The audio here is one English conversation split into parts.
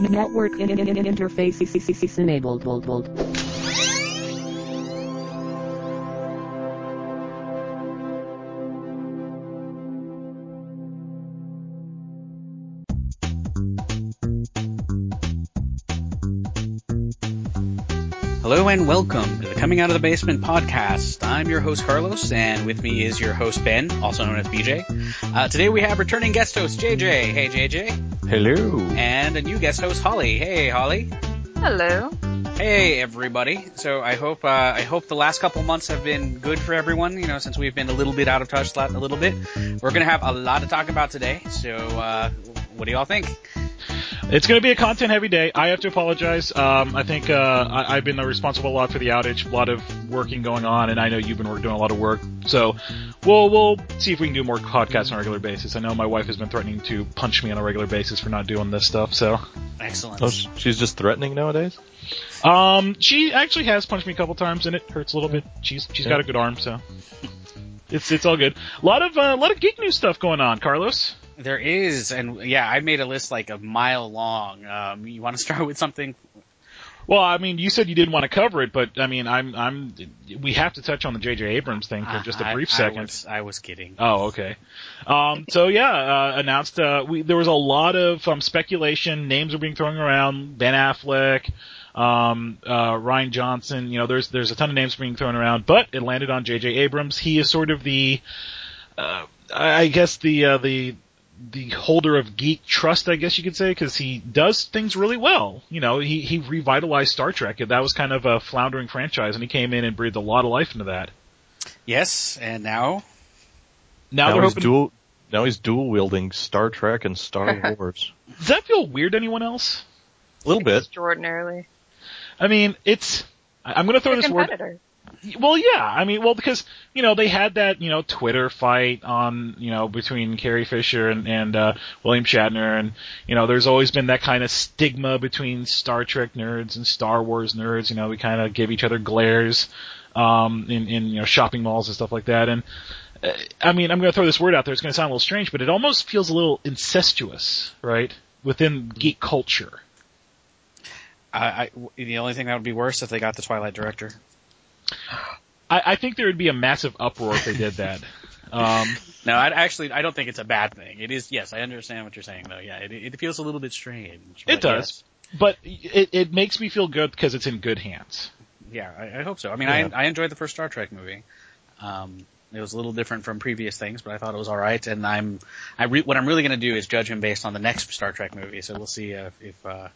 Network in- in- in- interface enabled. Hello and welcome to the Coming Out of the Basement podcast. I'm your host Carlos, and with me is your host Ben, also known as BJ. Uh, today we have returning guest host JJ. Hey JJ. Hello. And a new guest host Holly. Hey Holly. Hello. Hey everybody. So I hope uh, I hope the last couple months have been good for everyone. You know, since we've been a little bit out of touch, a little bit. We're gonna have a lot to talk about today. So uh, what do y'all think? It's going to be a content heavy day. I have to apologize. Um, I think uh, I, I've been responsible a lot for the outage, a lot of working going on, and I know you've been work, doing a lot of work. So we'll we'll see if we can do more podcasts on a regular basis. I know my wife has been threatening to punch me on a regular basis for not doing this stuff. So Excellent. Oh, she's just threatening nowadays. um, she actually has punched me a couple times, and it hurts a little bit. She's she's got a good arm, so it's it's all good. A lot of uh, a lot of geek news stuff going on, Carlos. There is, and yeah, I made a list like a mile long. Um, you want to start with something Well, I mean, you said you didn't want to cover it, but I mean, I'm I'm we have to touch on the J.J. Abrams thing for just a brief I second. was, I was kidding. Oh, okay. Um, so yeah, uh, announced. Uh, we there was a lot of um, speculation. Names were being thrown around. Ben Affleck, um, uh, Rian Johnson. You know, there's there's a ton of names being thrown around, but it landed on J.J. Abrams. He is sort of the, uh, I guess the uh, the the holder of geek trust, I guess you could say, because he does things really well. You know, he he revitalized Star Trek. That was kind of a floundering franchise, and he came in and breathed a lot of life into that. Yes, and now Now, now they're he's hoping. dual. Now he's dual wielding Star Trek and Star Wars. Does that feel weird to anyone else? A little bit. Extraordinarily. I mean, it's. I- I'm going to throw this word. Well, yeah. I mean, well, because you know they had that you know Twitter fight on you know between Carrie Fisher and and uh, William Shatner, and you know there's always been that kind of stigma between Star Trek nerds and Star Wars nerds. You know, we kind of give each other glares um, in in you know shopping malls and stuff like that, and. uh, I mean, I'm going to throw this word out there. It's going to sound a little strange, but it almost feels a little incestuous, right? Within geek culture. I, I, the only thing that would be worse if they got the Twilight director. I, I think there would be a massive uproar if they did that. Um, No, I actually I don't think it's a bad thing. It is. Yes, I understand what you're saying though. Yeah, it, it feels a little bit strange. It does. but it, it makes me feel good because it's in good hands. Yeah, I, I hope so. I mean, Yeah. I I enjoyed the first Star Trek movie. Um, it was a little different from previous things, but I thought it was all right. And I'm I re- what I'm really going to do is judge him based on the next Star Trek movie. So we'll see if if uh,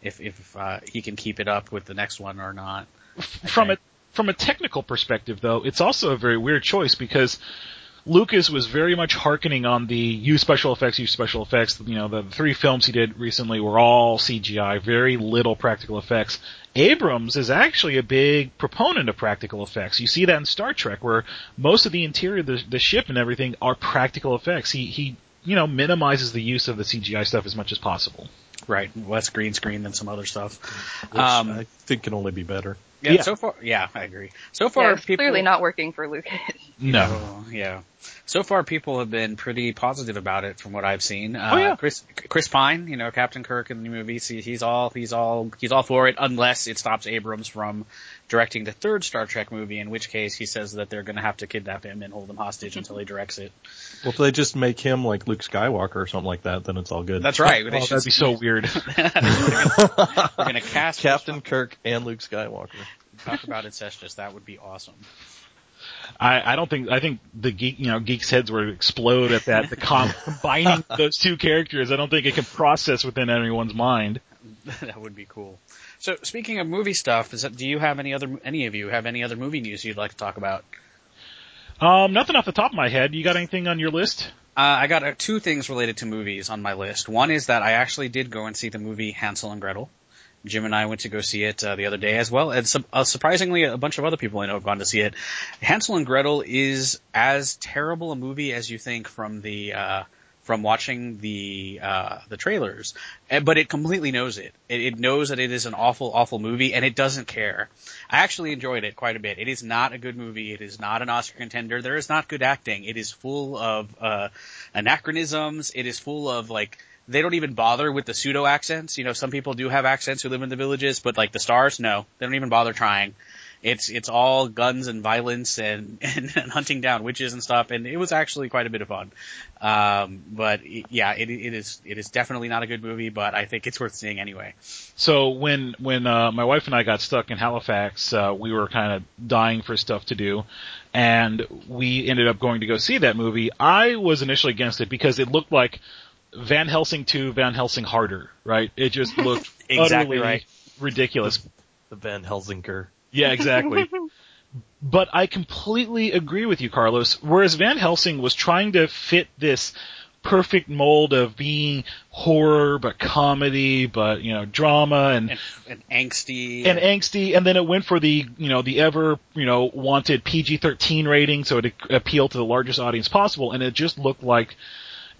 if if uh, he can keep it up with the next one or not. From Okay. From a technical perspective, though, it's also a very weird choice because Lucas was very much harkening on the use special effects, use special effects. You know, the three films he did recently were all CGI, very little practical effects. Abrams is actually a big proponent of practical effects. You see that in Star Trek, where most of the interior, of the, the ship and everything are practical effects. He he you know minimizes the use of the CGI stuff as much as possible. Right, less green screen than some other stuff. Which Um, I think can only be better. Yeah, Yeah. so far, yeah, I agree. So far, Yeah, it's people clearly not working for Lucas. No. Oh, yeah. So far, people have been pretty positive about it, from what I've seen. Uh, Oh, yeah. Chris Chris Pine, you know Captain Kirk in the movies, he, he's all he's all he's all for it, unless it stops Abrams from directing the third Star Trek movie, in which case he says that they're going to have to kidnap him and hold him hostage until he directs it. Well, if they just make him like Luke Skywalker or something like that, then it's all good. That's right. They Oh, should- that'd be so weird. We're going to cast Captain Kirk and Luke Skywalker. Talk about incestuous. That would be awesome. I, I don't think I think the geek you know geeks heads would explode at that. The com- combining those two characters, I don't think it can process within anyone's mind. that would be cool. So speaking of movie stuff, is that, do you have any other any of you have any other movie news you'd like to talk about? Um, nothing off the top of my head. You got anything on your list? Uh, I got uh, two things related to movies on my list. One is that I actually did go and see the movie Hansel and Gretel. Jim and I went to go see it uh, the other day as well, and su- uh, surprisingly, a bunch of other people I know have gone to see it. Hansel and Gretel is as terrible a movie as you think from the uh, from watching the uh, the trailers, but it completely knows it. it. It knows that it is an awful, awful movie, and it doesn't care. I actually enjoyed it quite a bit. It is not a good movie. It is not an Oscar contender. There is not good acting. It is full of uh, anachronisms. It is full of like they don't even bother with the pseudo accents. You know, some people do have accents who live in the villages, but like the stars, no, they don't even bother trying. It's it's all guns and violence and, and, and hunting down witches and stuff, and it was actually quite a bit of fun. Um, but it, yeah, it it is it is definitely not a good movie, but I think it's worth seeing anyway. So when when uh, my wife and I got stuck in Halifax, uh, we were kind of dying for stuff to do, and we ended up going to go see that movie. I was initially against it because it looked like Van Helsing 2, Van Helsing harder, right? It just looked Exactly utterly right. ridiculous. The Van Helsinger. Yeah, exactly. but I completely agree with you, Carlos. Whereas Van Helsing was trying to fit this perfect mold of being horror, but comedy, but you know, drama and And, and angsty. and angsty, and then it went for the you know the ever you know wanted PG-13 rating, so it appealed to the largest audience possible, and it just looked like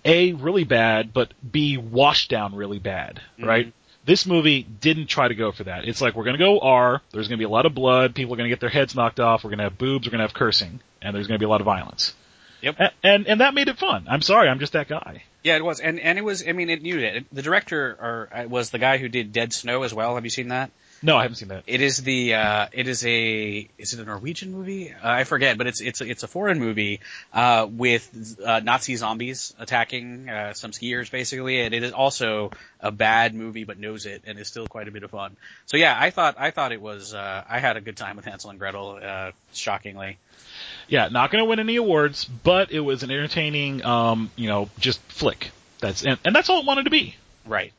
a really bad, but b washed down really bad, right? This movie didn't try to go for that. It's like we're gonna go R. There's gonna be a lot of blood. People are gonna get their heads knocked off. We're gonna have boobs. We're gonna have cursing, and there's gonna be a lot of violence. Yep. A- And and that made it fun. I'm sorry, I'm just that guy. Yeah, it was, and and it was. I mean, it knew it. The director or uh, was the guy who did Dead Snow as well. Have you seen that? No, I haven't seen that. It is the. Uh, it is a. Is it a Norwegian movie? Uh, I forget, but it's it's it's a foreign movie uh, with uh, Nazi zombies attacking uh, some skiers, basically, and it is also a bad movie, but knows it, and is still quite a bit of fun. So yeah, I thought I thought it was. Uh, I had a good time with Hansel and Gretel. Uh, shockingly. Yeah, not going to win any awards, but it was an entertaining, um, you know, just flick. That's and, and that's all it wanted to be. Right.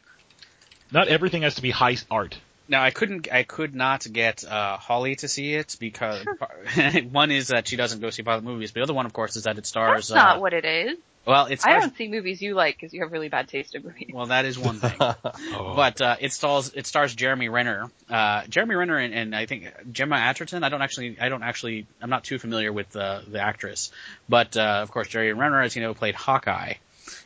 Not everything has to be high art. Now I couldn't, I could not get uh, Holly to see it because one is that she doesn't go see violent movies, but the other one, of course, is that it stars. That's not uh, what it is. well, it's. I don't see movies you like because you have really bad taste in movies. Well, that is one thing, Oh. but uh, it stars it stars Jeremy Renner, uh, Jeremy Renner, and, and I think Gemma Arterton. I don't actually, I don't actually, I'm not too familiar with uh, the actress, but uh, of course, Jeremy Renner, as you know, played Hawkeye,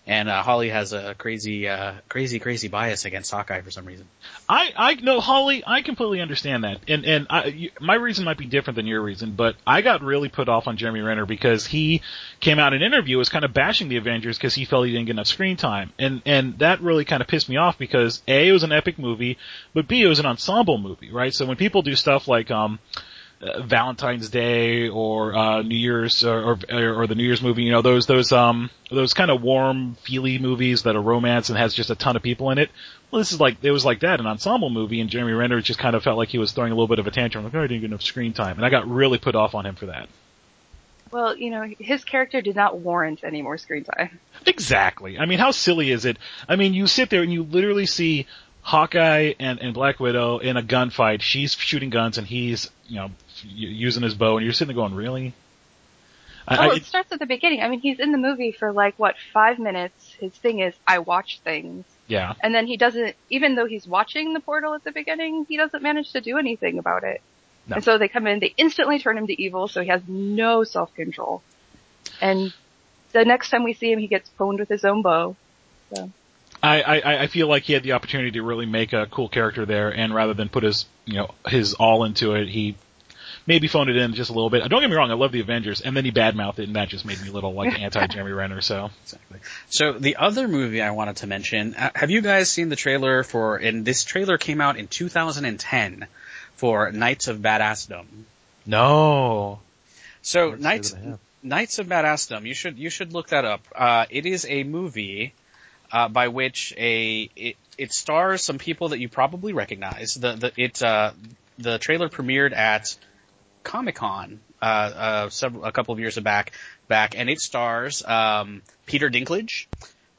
and uh, Holly has a crazy, uh, crazy, crazy bias against Hawkeye for some reason. I, I know Holly. I completely understand that, and and I, you, my reason might be different than your reason, but I got really put off on Jeremy Renner because he came out in an interview was kind of bashing the Avengers because he felt he didn't get enough screen time, and and that really kind of pissed me off because a it was an epic movie, but b it was an ensemble movie, right? So when people do stuff like um. Uh, Valentine's Day or uh, New Year's or, or or the New Year's movie, you know those those um those kind of warm, feely movies that are romance and has just a ton of people in it. Well, this is like it was like that an ensemble movie, and Jeremy Renner just kind of felt like he was throwing a little bit of a tantrum, like oh, I didn't get enough screen time, and I got really put off on him for that. Well, you know, his character did not warrant any more screen time. Exactly. I mean, how silly is it? I mean, you sit there and you literally see Hawkeye and, and Black Widow in a gunfight. She's shooting guns and he's, you know, using his bow, and you're sitting there going, really? I, Oh, I, it starts at the beginning. I mean, he's in the movie for like what five minutes. His thing is, I watch things, yeah. and then he doesn't. Even though he's watching the portal at the beginning, he doesn't manage to do anything about it. No. And so they come in, they instantly turn him to evil, so he has no self control. And the next time we see him, he gets pwned with his own bow. I, I, I feel like he had the opportunity to really make a cool character there, and rather than put his, you know, his all into it, he maybe phoned it in just a little bit. Don't get me wrong, I love the Avengers, and then he badmouthed it, and that just made me a little like anti Jeremy Renner. So Exactly. So the other movie I wanted to mention, uh, have you guys seen the trailer for, and this trailer came out in 2010 for Knights of Badassdom. No. So Knights, that I have. Knights of Badassdom, you should, you should look that up. Uh, it is a movie, uh, by which a, it, it stars some people that you probably recognize. The, the, it, uh, the trailer premiered at Comic Con, uh, uh, several, a couple of years back, back, and it stars, um, Peter Dinklage,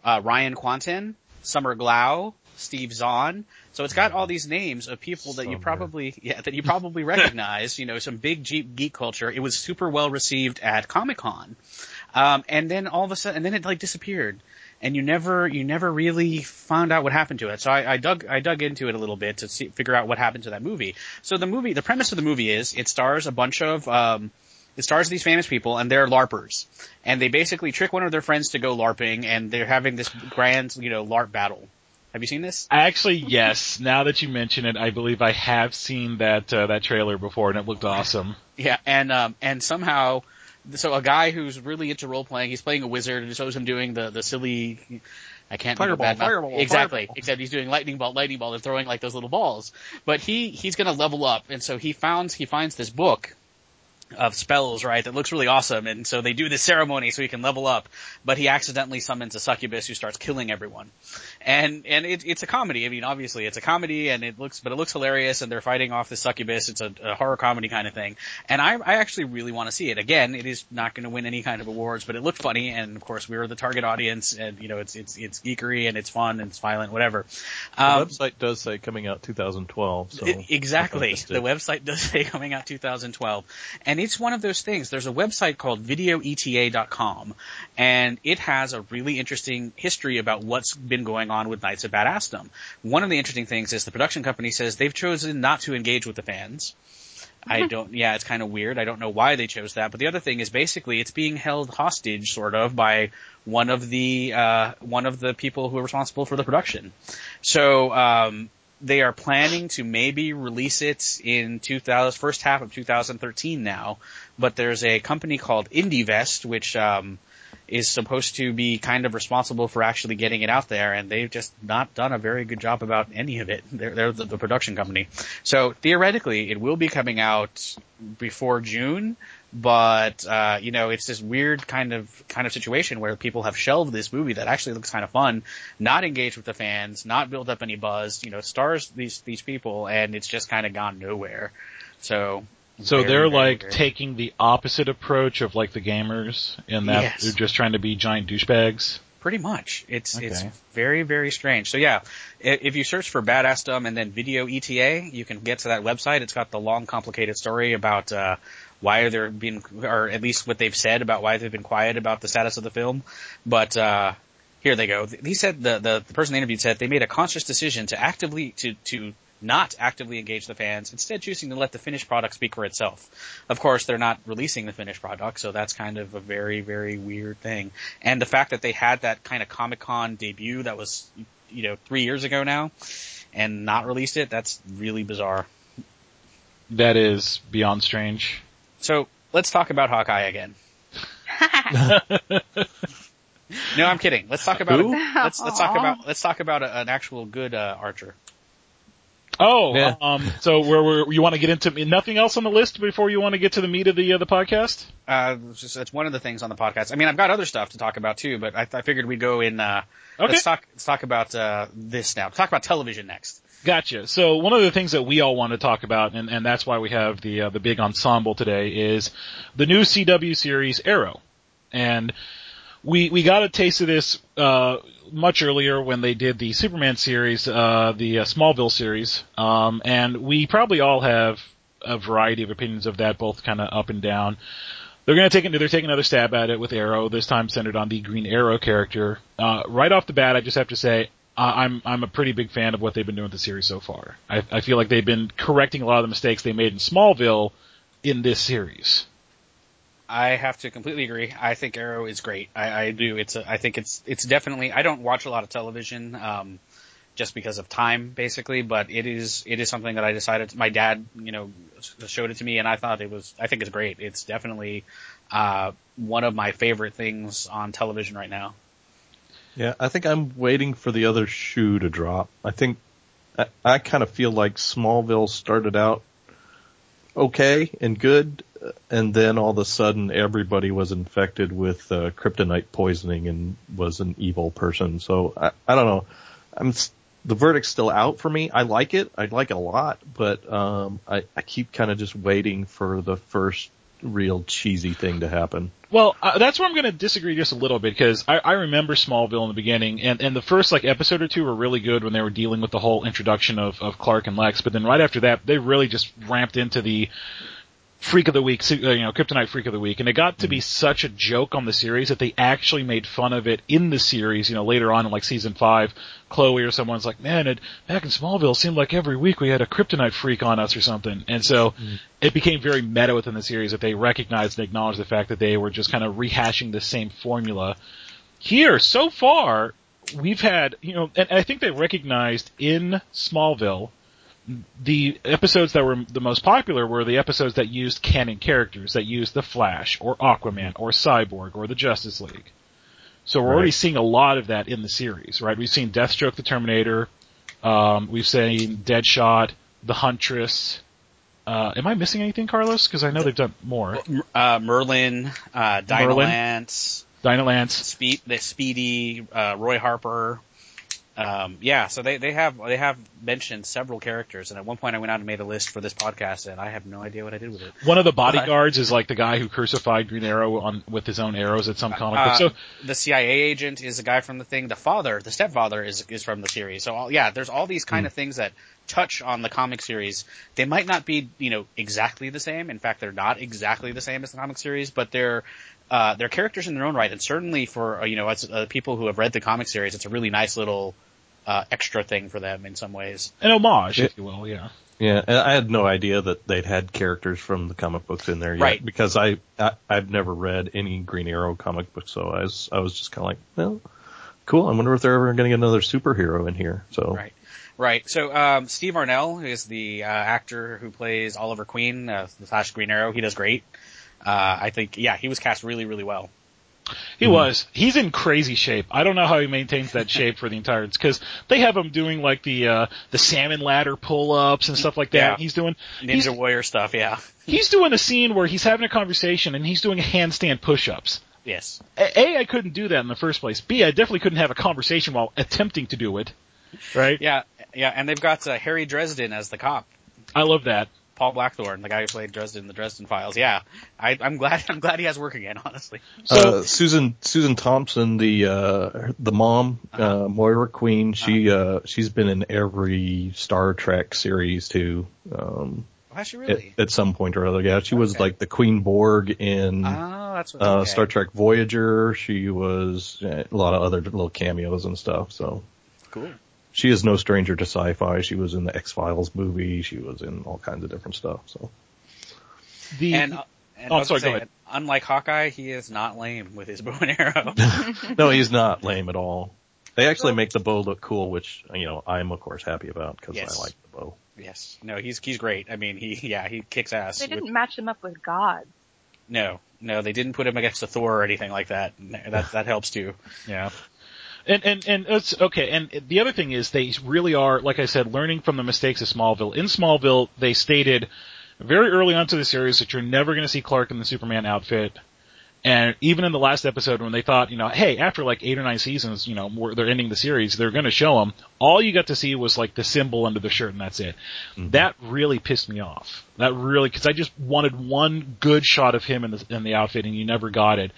uh, Ryan Kwanten, Summer Glau, Steve Zahn. So it's got all these names of people that you probably, yeah, that you probably recognize, you know, some big Jeep geek culture. It was super well received at Comic Con. Um, and then all of a sudden, and then it like disappeared. And you never, you never really found out what happened to it. So I, I dug, I dug into it a little bit to see, figure out what happened to that movie. So the movie, the premise of the movie is it stars a bunch of, um, it stars these famous people and they're LARPers. And they basically trick one of their friends to go LARPing and they're having this grand, you know, LARP battle. Have you seen this? actually, yes. Now that you mention it, I believe I have seen that uh, that trailer before, and it looked awesome. Yeah, and um, and somehow, so a guy who's really into role playing, he's playing a wizard, and it shows him doing the the silly, I can't Fireball, fireball, exactly. fireball. Except he's doing lightning bolt, lightning bolt, and throwing like those little balls. But he he's gonna level up, and so he founds he finds this book of spells, right, that looks really awesome, and so they do this ceremony so he can level up, but he accidentally summons a succubus who starts killing everyone. And, and it, it's a comedy, I mean, obviously it's a comedy and it looks, but it looks hilarious and they're fighting off the succubus, it's a, a horror comedy kind of thing. And I, I actually really want to see it. Again, it is not going to win any kind of awards, but it looked funny and of course we were the target audience and, you know, it's, it's, it's geekery and it's fun and it's violent, whatever. The Um, website does say coming out 2012. So I- exactly. The website does say coming out 2012. And it's one of those things. There's a website called videoeta.com and it has a really interesting history about what's been going on with Knights of Badassdom. One of the interesting things is the production company says they've chosen not to engage with the fans. I don't, yeah, it's kind of weird. I don't know why they chose that. But the other thing is basically it's being held hostage sort of by one of the, uh, one of the people who are responsible for the production. So, um, they are planning to maybe release it in 2000, first half of 2013 now, but there's a company called IndieVest, which, um, is supposed to be kind of responsible for actually getting it out there, and they've just not done a very good job about any of it. They're, they're the, the production company. So theoretically, it will be coming out before June, but uh, you know, it's this weird kind of kind of situation where people have shelved this movie that actually looks kind of fun, not engaged with the fans, not built up any buzz, you know, stars these these people, and it's just kind of gone nowhere. So. So very, they're very like weird. taking the opposite approach of like the gamers in that Yes. they're just trying to be giant douchebags. Pretty much. It's Okay. it's very very strange. So yeah, if you search for Badassdom and then Video ETA, you can get to that website. It's got the long complicated story about uh why they're being or at least what they've said about why they've been quiet about the status of the film. But uh here they go. He said the the, the person they interviewed said they made a conscious decision to actively to to not actively engage the fans, instead choosing to let the finished product speak for itself. Of course, they're not releasing the finished product, so that's kind of a very, very weird thing. And the fact that they had that kind of Comic Con debut that was, you know, three years ago now, and not released it, that's really bizarre. That is beyond strange. So let's talk about Hawkeye again. No, I'm kidding. Let's talk about let's let's talk about let's talk about a, an actual good uh, archer. Oh, Yeah. um, so where, where you want to get into nothing else on the list before you want to get to the meat of the uh, the podcast? Uh, it's just it's one of the things on the podcast. I mean, I've got other stuff to talk about too, but I, I figured we'd go in. Uh, Okay. Let's talk. Let's talk about uh, this now. Talk about television next. Gotcha. So one of the things that we all want to talk about, and, and that's why we have the uh, the big ensemble today, is the new CW series Arrow, and we we got a taste of this uh, much earlier when they did the Superman series, uh, the uh, Smallville series, um, and we probably all have a variety of opinions of that, both kind of up and down. They're going to take they're taking another stab at it with Arrow, this time centered on the Green Arrow character. Uh, right off the bat, I just have to say I'm I'm a pretty big fan of what they've been doing with the series so far. I, I feel like they've been correcting a lot of the mistakes they made in Smallville in this series. I have to completely agree. I think Arrow is great. I, I do. It's. A, I think it's. It's definitely. I don't watch a lot of television, um, just because of time, basically. But it is. It is something that I decided. My dad, you know, showed it to me, and I thought it was. I think it's great. It's definitely uh, one of my favorite things on television right now. Yeah, I think I'm waiting for the other shoe to drop. I think I, I kind of feel like Smallville started out okay and good, and then all of a sudden everybody was infected with uh, kryptonite poisoning and was an evil person. So I, I don't know. I'm the verdict's still out for me. I like it. I like it a lot, but um, I, I keep kind of just waiting for the first real cheesy thing to happen. Well, uh, that's where I'm going to disagree just a little bit because I, I remember Smallville in the beginning, and, and the first like episode or two were really good when they were dealing with the whole introduction of, of Clark and Lex. But then right after that, they really just ramped into the freak of the week, uh, you know, Kryptonite freak of the week, and it got to be such a joke on the series that they actually made fun of it in the series. You know, later on in like season five, Chloe or someone's like, "Man, it back in Smallville it seemed like every week we had a Kryptonite freak on us or something," and so it became very meta within the series that they recognized and acknowledged the fact that they were just kind of rehashing the same formula. Here, so far, we've had, you know, and I think they recognized in Smallville the episodes that were the most popular were the episodes that used canon characters, that used the Flash, or Aquaman, or Cyborg, or the Justice League. So we're Right. already seeing a lot of that in the series, right? We've seen Deathstroke the Terminator, um, we've seen Deadshot, the Huntress. Uh, am I missing anything, Carlos? Because I know they've done more. Uh, Merlin, uh, Dinah Merlin. Lance, Dinah Lance. Speed, the Speedy, uh, Roy Harper. Um, yeah, so they, they have they have mentioned several characters, and at one point I went out and made a list for this podcast, and I have no idea what I did with it. One of the bodyguards is like the guy who crucified Green Arrow on with his own arrows at some comic book. Uh, So the CIA agent is a guy from the thing. The father, the stepfather, is is from the series. So all, yeah, there's all these kind of things that touch on the comic series. They might not be you know exactly the same. In fact, they're not exactly the same as the comic series, but they're uh, they're characters in their own right. And certainly for uh, you know as uh, people who have read the comic series, it's a really nice little uh, extra thing for them in some ways. an homage, Yeah. if you will, yeah. Yeah, and I had no idea that they'd had characters from the comic books in there yet Right. because I, I I've never read any Green Arrow comic book, so I was I was just kind of like, well, cool. I wonder if they're ever going to get another superhero in here. So Right. Right. So um, Steve Amell is the uh, actor who plays Oliver Queen, uh, the Flash Green Arrow. He does great. Uh, I think, yeah, he was cast really, really well. He was. He's in crazy shape. I don't know how he maintains that shape for the entire. Because they have him doing like the uh the salmon ladder pull ups and stuff like that. Yeah. He's doing Ninja he's, Warrior stuff, yeah. he's doing a scene where he's having a conversation and he's doing handstand push ups. Yes. A, A, I couldn't do that in the first place. B, I definitely couldn't have a conversation while attempting to do it. Right? Yeah, yeah, and they've got uh, Harry Dresden as the cop. I love that. Paul Blackthorne, the guy who played Dresden in the Dresden Files. Yeah, I, I'm glad. I'm glad he has work again. Honestly. So- uh, Susan Susan Thompson, the uh, the mom, uh, Moira Queen, she uh, she's been in every Star Trek series too. Um, has she at, really? at some point or other, yeah, she was Okay. like the Queen Borg in oh, that's what. uh, okay. Star Trek Voyager. She was uh, a lot of other little cameos and stuff. So Cool. She is no stranger to sci-fi. She was in the X Files movie. She was in all kinds of different stuff. So The And, uh, and Oh, I was sorry, gonna go ahead. Unlike Hawkeye, he is not lame with his bow and arrow. no, he's not lame at all. They actually make the bow look cool, which you know I'm of course happy about because Yes. I like the bow. yes. No, he's he's great. I mean, he yeah, he kicks ass. They didn't match him up with God. no, no, they didn't put him against a Thor or anything like that. That that helps too. Yeah. And and and it's okay. And the other thing is they really are, like I said, learning from the mistakes of Smallville. In Smallville, they stated very early on to the series that you're never going to see Clark in the Superman outfit. And even in the last episode, when they thought, you know, hey, after like eight or nine seasons, you know, they're ending the series, they're going to show him. All you got to see was like the symbol under the shirt, and that's it. Mm-hmm. That really pissed me off. That really, because I just wanted one good shot of him in the in the outfit, and you never got it.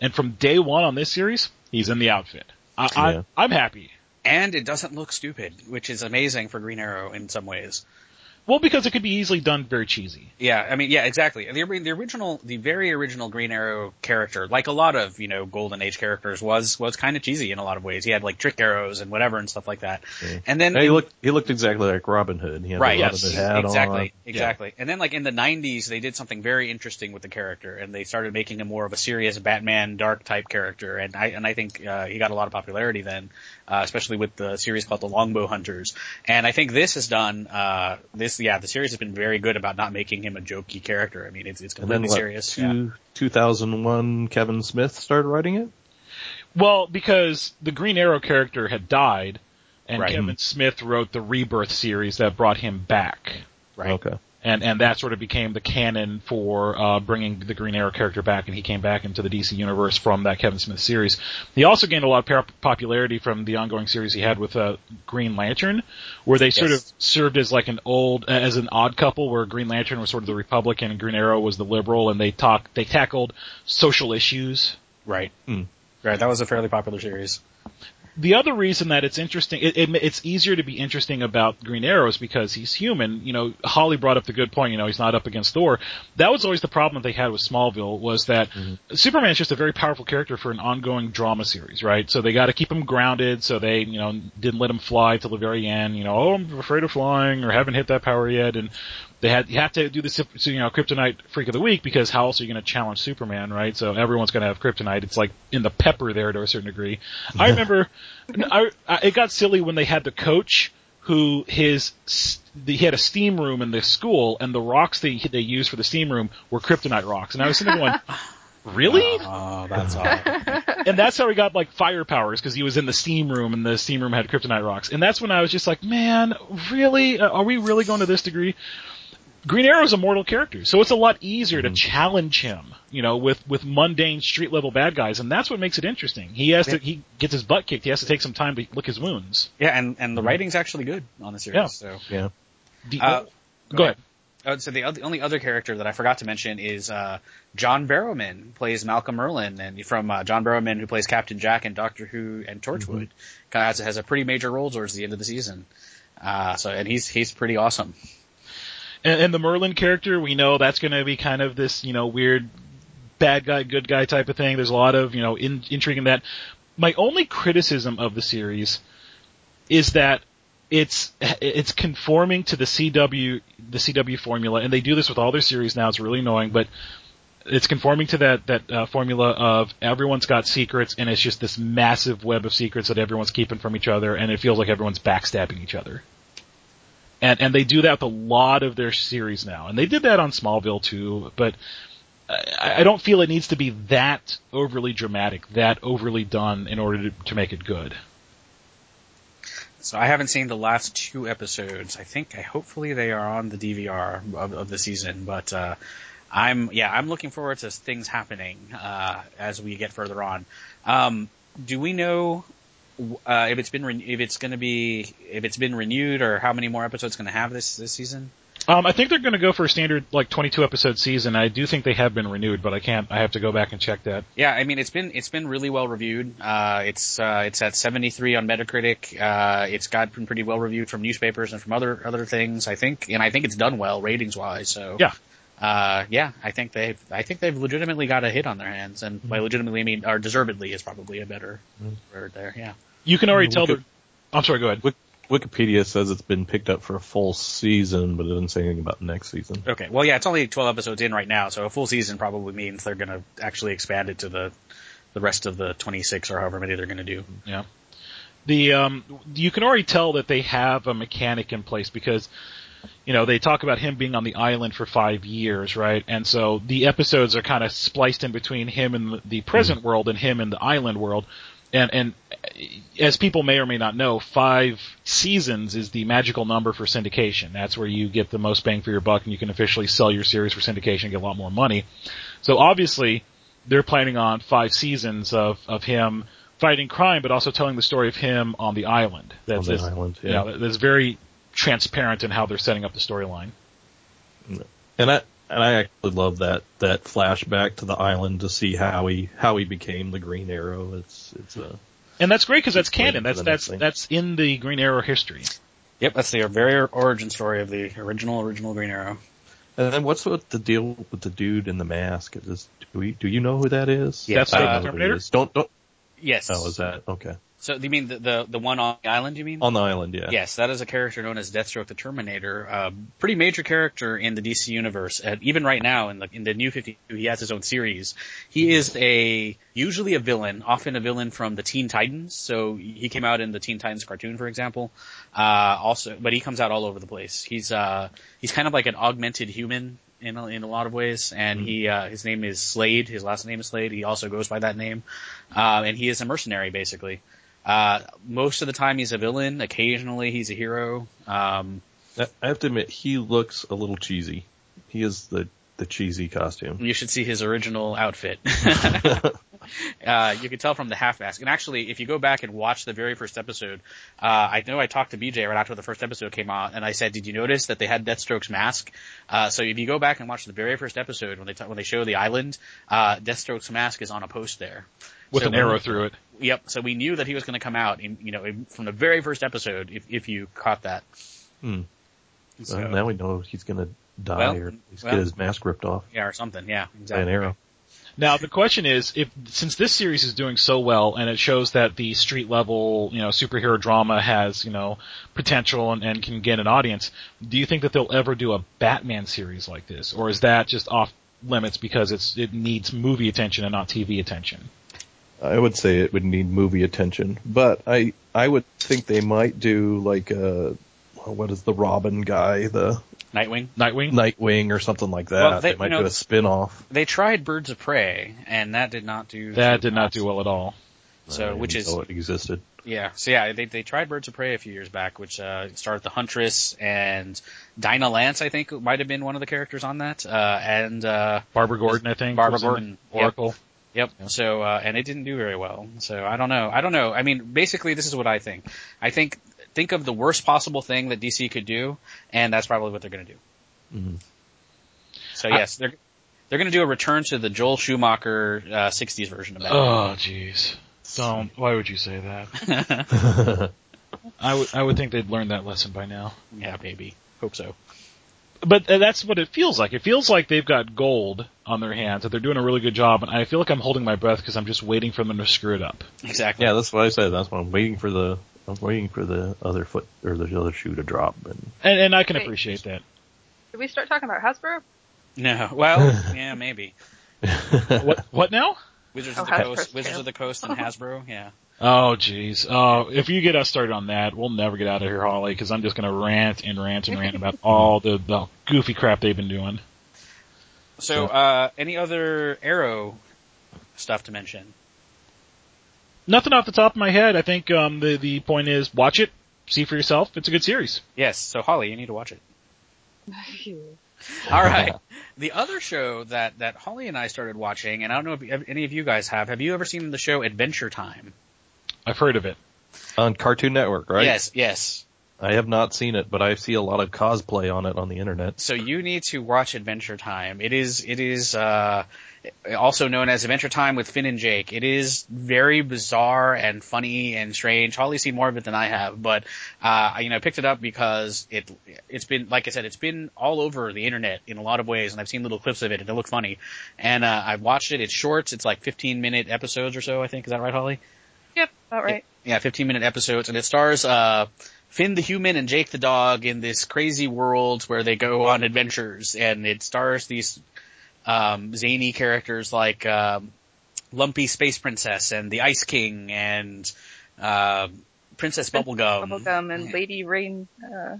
And from day one on this series, he's in the outfit. I, Yeah. I, I'm happy. And it doesn't look stupid, which is amazing for Green Arrow in some ways. Well, because it could be easily done very cheesy. Yeah, I mean, yeah, exactly. The, the original, the very original Green Arrow character, like a lot of, you know, Golden Age characters, was, was kind of cheesy in a lot of ways. He had like trick arrows and whatever and stuff like that. And then, And he looked he looked exactly like Robin Hood. He had right, the Robin yes, Hood hat exactly, on. exactly. And then like in the 90s, they did something very interesting with the character and they started making him more of a serious Batman dark type character. And I, and I think, uh, he got a lot of popularity then, uh, especially with the series called The Longbow Hunters. And I think this has done, uh, this, yeah, the series has been very good about not making him a jokey character. I mean, it's, it's And then completely what, serious. yeah. two, 2001, Kevin Smith started writing it. Well, because the Green Arrow character had died, and Right. Kevin Smith wrote the Rebirth series that brought him back. Right. Okay. And and that sort of became the canon for uh, bringing the Green Arrow character back, and he came back into the DC universe from that Kevin Smith series. He also gained a lot of popularity from the ongoing series he had with uh, Green Lantern, where they sort Yes. of served as like an old as an odd couple, where Green Lantern was sort of the Republican and Green Arrow was the liberal, and they talk they tackled social issues. Right. Hmm. Right. That was a fairly popular series. The other reason that it's interesting, it, it, it's easier to be interesting about Green Arrow is because he's human. You know, Holly brought up the good point. You know, he's not up against Thor. That was always the problem that they had with Smallville was that mm-hmm. Superman's just a very powerful character for an ongoing drama series, right? So they got to keep him grounded. So they, you know, didn't let him fly till the very end. You know, oh, I'm afraid of flying or haven't hit that power yet, and they had you have to do the you know kryptonite freak of the week because how else are you going to challenge Superman right so everyone's going to have kryptonite it's like in the pepper there to a certain degree I remember I, I, it got silly when they had the coach who his the, he had a steam room in the school and the rocks they they used for the steam room were kryptonite rocks and I was sitting there going Really? Oh, that's awful. and that's how he got like fire powers because he was in the steam room and the steam room had kryptonite rocks. And that's when I was just like, man, really? Are we really going to this degree? Green Arrow is a mortal character, so it's a lot easier to challenge him, you know, with with mundane street level bad guys, and that's what makes it interesting. He has to he gets his butt kicked. He has to take some time to lick his wounds. yeah, and and the writing's actually good on the series. Yeah. So Yeah. The, Uh, go ahead. Uh, so the, the only other character that I forgot to mention is uh, John Barrowman plays Malcolm Merlyn, and from uh, John Barrowman who plays Captain Jack in Doctor Who and Torchwood, kind of has, has a pretty major role towards the end of the season. Uh, so and he's he's pretty awesome. And, and the Merlyn character, we know that's going to be kind of this, you know, weird bad guy, good guy type of thing. There's a lot of, you know, in, intrigue in that. My only criticism of the series is that it's it's conforming to the CW the CW formula, and they do this with all their series now. It's really annoying, but it's conforming to that that uh, formula of everyone's got secrets, and it's just this massive web of secrets that everyone's keeping from each other, and it feels like everyone's backstabbing each other. And and they do that with a lot of their series now, and they did that on Smallville too, but. I I don't feel it needs to be that overly dramatic, that overly done in order to, to make it good. So I haven't seen the last two episodes. I think I hopefully they are on the DVR of, of the season, but uh, I'm yeah I'm looking forward to things happening uh, as we get further on. Um, do we know uh, if it's been re- if it's going to be if it's been renewed or how many more episodes going to have this this season? Um, I think they're going to go for a standard like 22 episode season. I do think they have been renewed, but I can't. I have to go back and check that. Yeah, I mean it's been it's been really well reviewed. Uh, it's uh, it's at 73 on Metacritic. Uh, it's got been pretty well reviewed from newspapers and from other other things. I think, and I think it's done well ratings wise. So Yeah. uh, yeah, I think they've I think they've legitimately got a hit on their hands, and by legitimately I mean or deservedly is probably a better word there. Yeah. You can already tell. look The, I'm sorry. Go ahead. Wik- Wikipedia says it's been picked up for a full season, but it doesn't say anything about next season. Okay. Well, yeah, it's only 12 episodes in right now, so a full season probably means they're going to actually expand it to the the rest of the 26 or however many they're going to do. Yeah. The um, you can already tell that they have a mechanic in place because, you know, they talk about him being on the island for five years, right? And so the episodes are kind of spliced in between him and the present world and him and the island world. And and uh, as people may or may not know, five seasons is the magical number for syndication. That's where you get the most bang for your buck, and you can officially sell your series for syndication and get a lot more money. So obviously, they're planning on five seasons of of him fighting crime, but also telling the story of him on the island. That's On the that's- island, you yeah. know, that's very transparent in how they're setting up the storyline. And I and I actually love that that flashback to the island to see how he how he became the Green Arrow. It's it's a And that's great because that's canon. That's that's thing. that's in the Green Arrow history. Yep, that's the very origin story of the original original Green Arrow. And then what's with the deal with the dude in the mask? Is this, do we do you know who that is? Yes, I don't uh, know who it Terminator? is. Don't don't. Yes. Oh, is that okay? So you mean the, the the one on the island? You mean? On the island, yeah. Yes, that is a character known as Deathstroke the Terminator. Uh, pretty major character in the DC universe. Uh, even right now in the in the New 52, he has his own series. He is a usually a villain, often a villain from the Teen Titans. So he came out in the Teen Titans cartoon, for example. Uh, also, but he comes out all over the place. He's uh he's kind of like an augmented human in a, in a lot of ways, and he uh, his name is Slade. His last name is Slade. He also goes by that name, uh, and he is a mercenary basically. Uh, most of the time he's a villain. Occasionally he's a hero. Um, I I have to admit, he looks a little cheesy. He is the the cheesy costume. you should see his original outfit. uh, you can tell from the half mask. And actually, if you go back and watch the very first episode, uh, I know I talked to BJ right after the first episode came out, and I said, "Did you notice that they had Deathstroke's mask?" Uh, so if you go back and watch the very first episode when they t- when they show the island, uh, Deathstroke's mask is on a post there with So an arrow through it. Yep. So we knew that he was going to come out, in, you know, in, from the very first episode. If if you caught that. Hmm. So, Well, now we know he's gonna die Well, or at least well. get his mask ripped off yeah, or something. Yeah, by exactly. an arrow. Now the question is, if since this series is doing so well and it shows that the street level, you know, superhero drama has, you know, potential and, and can get an audience, do you think that they'll ever do a Batman series like this, or is that just off limits because it's it needs movie attention and not TV attention? I would say it would need movie attention, but I I would think they might do like a what is the Robin guy the Nightwing. Nightwing. Nightwing or something like that. Well, they- they, might you know- do a spin-off. They tried Birds of Prey, and that did not do. that did not do well at all. So, I which didn't is know it existed. Yeah, so yeah, they they tried Birds of Prey a few years back, which uh, starred the Huntress and Dinah Lance, I think might have been one of the characters on that, uh, and uh, Barbara Gordon, I think. Barbara Gordon, Oracle. Gordon. Yep. Yep. So uh, and it didn't do very well. So I don't know. I don't know. I mean, basically, this is what I think. I think think of the worst possible thing that DC could do, and that's probably what they're going to do. Mhm. So yes, they're they're going to do a return to the Joel Schumacher uh, '60s version of Batman. Oh, jeez. Don't. Why would you say that? I would. I would think they'd learned that lesson by now. yeah, maybe. Hope so. But uh, that's what it feels like. It feels like they've got gold on their hands, that they're doing a really good job, and I feel like I'm holding my breath because I'm just waiting for them to screw it up. Exactly. yeah, that's what I said. That's what I'm waiting for the. I'm waiting for the other foot or the other shoe to drop. And And, and I can Wait. appreciate that. Did we start talking about Hasbro? No. Well, yeah, maybe. What? What now? Wizards Oh, of the Hasbro's Coast, Wizards of the Coast, and Hasbro. Yeah. Oh, jeez. Oh, if you get us started on that, we'll never get out of here, Holly, because I'm just going to rant and rant and rant about all the, the goofy crap they've been doing. So, uh, any other Arrow stuff to mention? Nothing off the top of my head. I think um, the the point is watch it, see for yourself. It's a good series. Yes. So, Holly, you need to watch it. All right. The other show that that Holly and I started watching, and I don't know if any of you guys have. Have you ever seen the show Adventure Time? I've heard of it. on Cartoon Network, right? Yes. Yes. I have not seen it, but I see a lot of cosplay on it on the internet. So you need to watch Adventure Time. It is it is uh, also known as Adventure Time with Finn and Jake. It is very bizarre and funny and strange. Holly's seen more of it than I have, but uh, I, you know, I picked it up because it it's been like I said, it's been all over the internet in a lot of ways, and I've seen little clips of it, and it looked funny. And uh, I've watched it. It's shorts. It's like 15 minute episodes or so. I think is that right, Holly? Yep, about right. Yeah, 15 minute episodes, and it stars uh, Finn the human and Jake the dog in this crazy world where they go on adventures, and it stars these um, zany characters like um, Lumpy Space Princess and the Ice King and uh, Princess Bubblegum. Bubblegum and Lady Rain. Uh,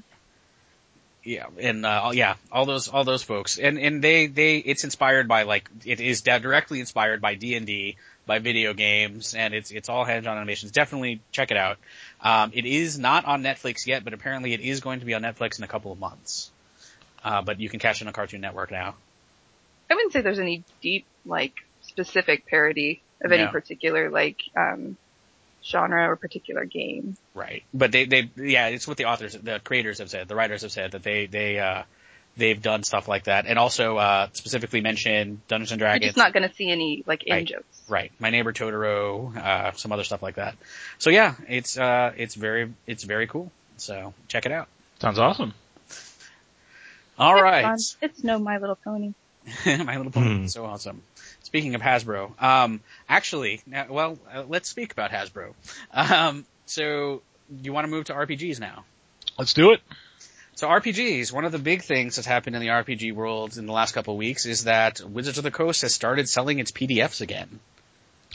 Yeah, and uh, yeah, all those all those folks, and and they they it's inspired by like it is di- directly inspired by D and D, by video games, and it's it's all hand on animations. Definitely check it out. Um, it is not on Netflix yet, but apparently it is going to be on Netflix in a couple of months. Uh, but you can catch it on Cartoon Network now. I wouldn't say there's any deep, like, specific parody of any No. particular, like, um, genre or particular game. Right. But they, they, yeah, it's what the authors, the creators have said, the writers have said that they, they, uh, they've done stuff like that. And also, uh, specifically mentioned Dungeons and You're Dragons. just not gonna see any, like, in Right. jokes. Right. My neighbor Totoro, uh, some other stuff like that. So yeah, it's, uh, it's very, it's very cool. So check it out. Sounds awesome. All It's right. fun. It's no My Little Pony. My Little Pony, Hmm. so awesome. Speaking of Hasbro, um, actually, now, well, uh, let's speak about Hasbro. Um, so you want to move to RPGs now? Let's do it. So RPGs, one of the big things that's happened in the RPG world in the last couple of weeks is that Wizards of the Coast has started selling its PDFs again.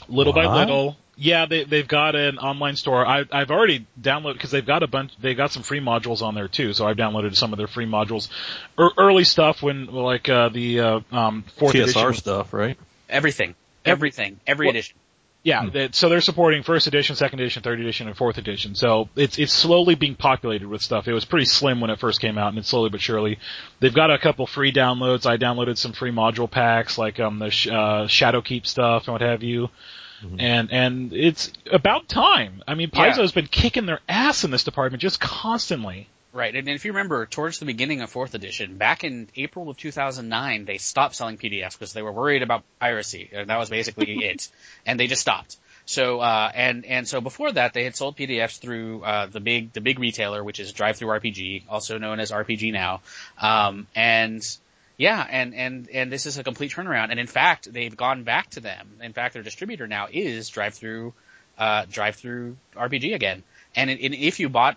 Little by little. Yeah, they they've got an online store. I I've already downloaded because they've got a bunch. They've got some free modules on there too. So I've downloaded some of their free modules. Er, early stuff when like uh, the uh, um, fourth TSR edition. stuff, right? Everything. Everything. Every Well- edition. Yeah, that, so they're supporting first edition, second edition, third edition, and fourth edition. So it's it's slowly being populated with stuff. It was pretty slim when it first came out, and it's slowly but surely. They've got a couple free downloads. I downloaded some free module packs, like um the sh- uh, Shadowkeep stuff and what have you. And and it's about time. I mean, Yeah. Paizo's been kicking their ass in this department just constantly. Right, and if you remember, towards the beginning of fourth edition, back in April of 2009, they stopped selling PDFs because they were worried about piracy, and that was basically it. And they just stopped. So, uh, and and so before that, they had sold PDFs through uh, the big the big retailer, which is DriveThruRPG, also known as RPG Now. Um, and yeah, and and and this is a complete turnaround. And in fact, they've gone back to them. In fact, their distributor now is Drive Through uh, Drive Through RPG again. And, and if you bought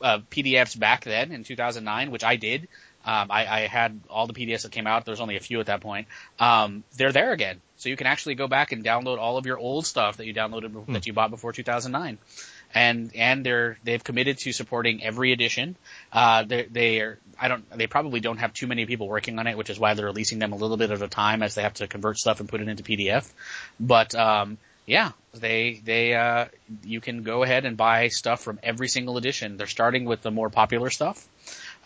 uh, PDFs back then in 2009, which I did. Um, I, I had all the PDFs that came out. There was only a few at that point. Um, they're there again, so you can actually go back and download all of your old stuff that you downloaded that you bought before 2009. and and they're they've committed to supporting every edition. Uh, they they are I don't they probably don't have too many people working on it, which is why they're releasing them a little bit at a time as they have to convert stuff and put it into PDF. But um, yeah, they they uh, you can go ahead and buy stuff from every single edition. They're starting with the more popular stuff.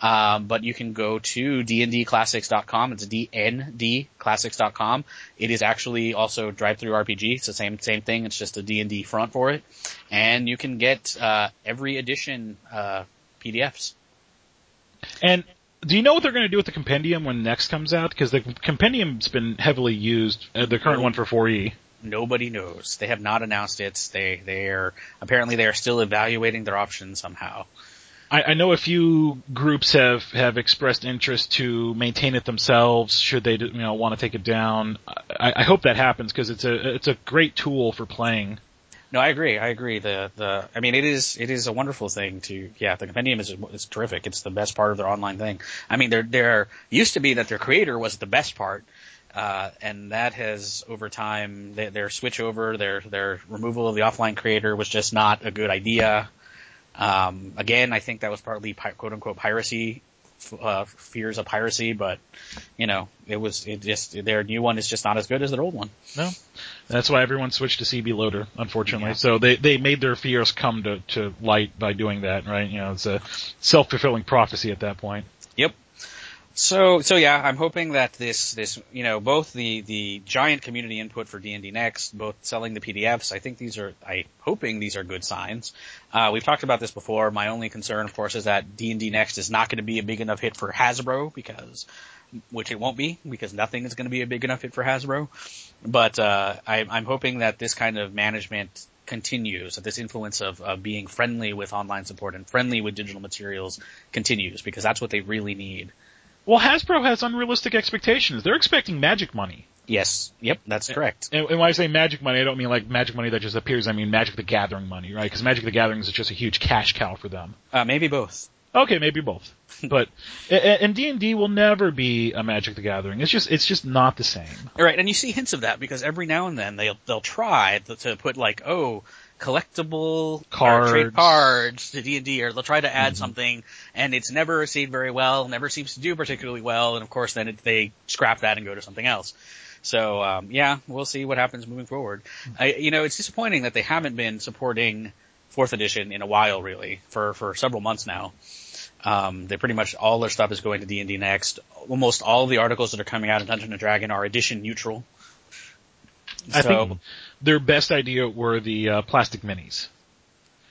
Um, but you can go to dndclassics.com. It's dndclassics.com. It is actually also drive-through RPG. It's the same same thing. It's just a D&D front for it, and you can get uh, every edition uh, PDFs. And do you know what they're going to do with the compendium when next comes out? Because the compendium's been heavily used, uh, the current one for E. 4E. Nobody knows. They have not announced it. They they are apparently they are still evaluating their options somehow. I, I know a few groups have, have expressed interest to maintain it themselves. Should they, you know, want to take it down? I, I hope that happens because it's a it's a great tool for playing. No, I agree. I agree. The the I mean, it is it is a wonderful thing to yeah. The compendium is is terrific. It's the best part of their online thing. I mean, there there used to be that their creator was the best part, uh, and that has over time their, their switch over their their removal of the offline creator was just not a good idea. Um, again, I think that was partly pi- quote unquote piracy, uh, fears of piracy, but you know, it was, it just, their new one is just not as good as their old one. No, that's why everyone switched to CB Loader, unfortunately. Yeah. So they they made their fears come to to light by doing that, right? You know, it's a self fulfilling prophecy at that point. So, so yeah, I'm hoping that this, this, you know, both the, the giant community input for D&D Next, both selling the PDFs, I think these are, I hoping these are good signs. Uh, we've talked about this before. My only concern, of course, is that D&D Next is not going to be a big enough hit for Hasbro because, which it won't be because nothing is going to be a big enough hit for Hasbro. But, uh, I, I'm hoping that this kind of management continues, that this influence of, of being friendly with online support and friendly with digital materials continues because that's what they really need. Well, Hasbro has unrealistic expectations. They're expecting magic money. Yes. Yep. That's correct. And, and when I say magic money, I don't mean like magic money that just appears. I mean Magic the Gathering money, right? Because Magic the Gathering is just a huge cash cow for them. Uh, maybe both. Okay, maybe both. But and D and D will never be a Magic the Gathering. It's just it's just not the same. Right, and you see hints of that because every now and then they'll they'll try to, to put like oh collectible Cards. trade cards to D and D, or they'll try to add something, and it's never received very well, never seems to do particularly well, and of course then it, they scrap that and go to something else. So um, yeah, we'll see what happens moving forward. I, you know, it's disappointing that they haven't been supporting fourth edition in a while, really, for for several months now. Um, they pretty much all their stuff is going to D and D next. Almost all the articles that are coming out in Dungeon and Dragon are edition neutral. I think their best idea were the uh, plastic minis.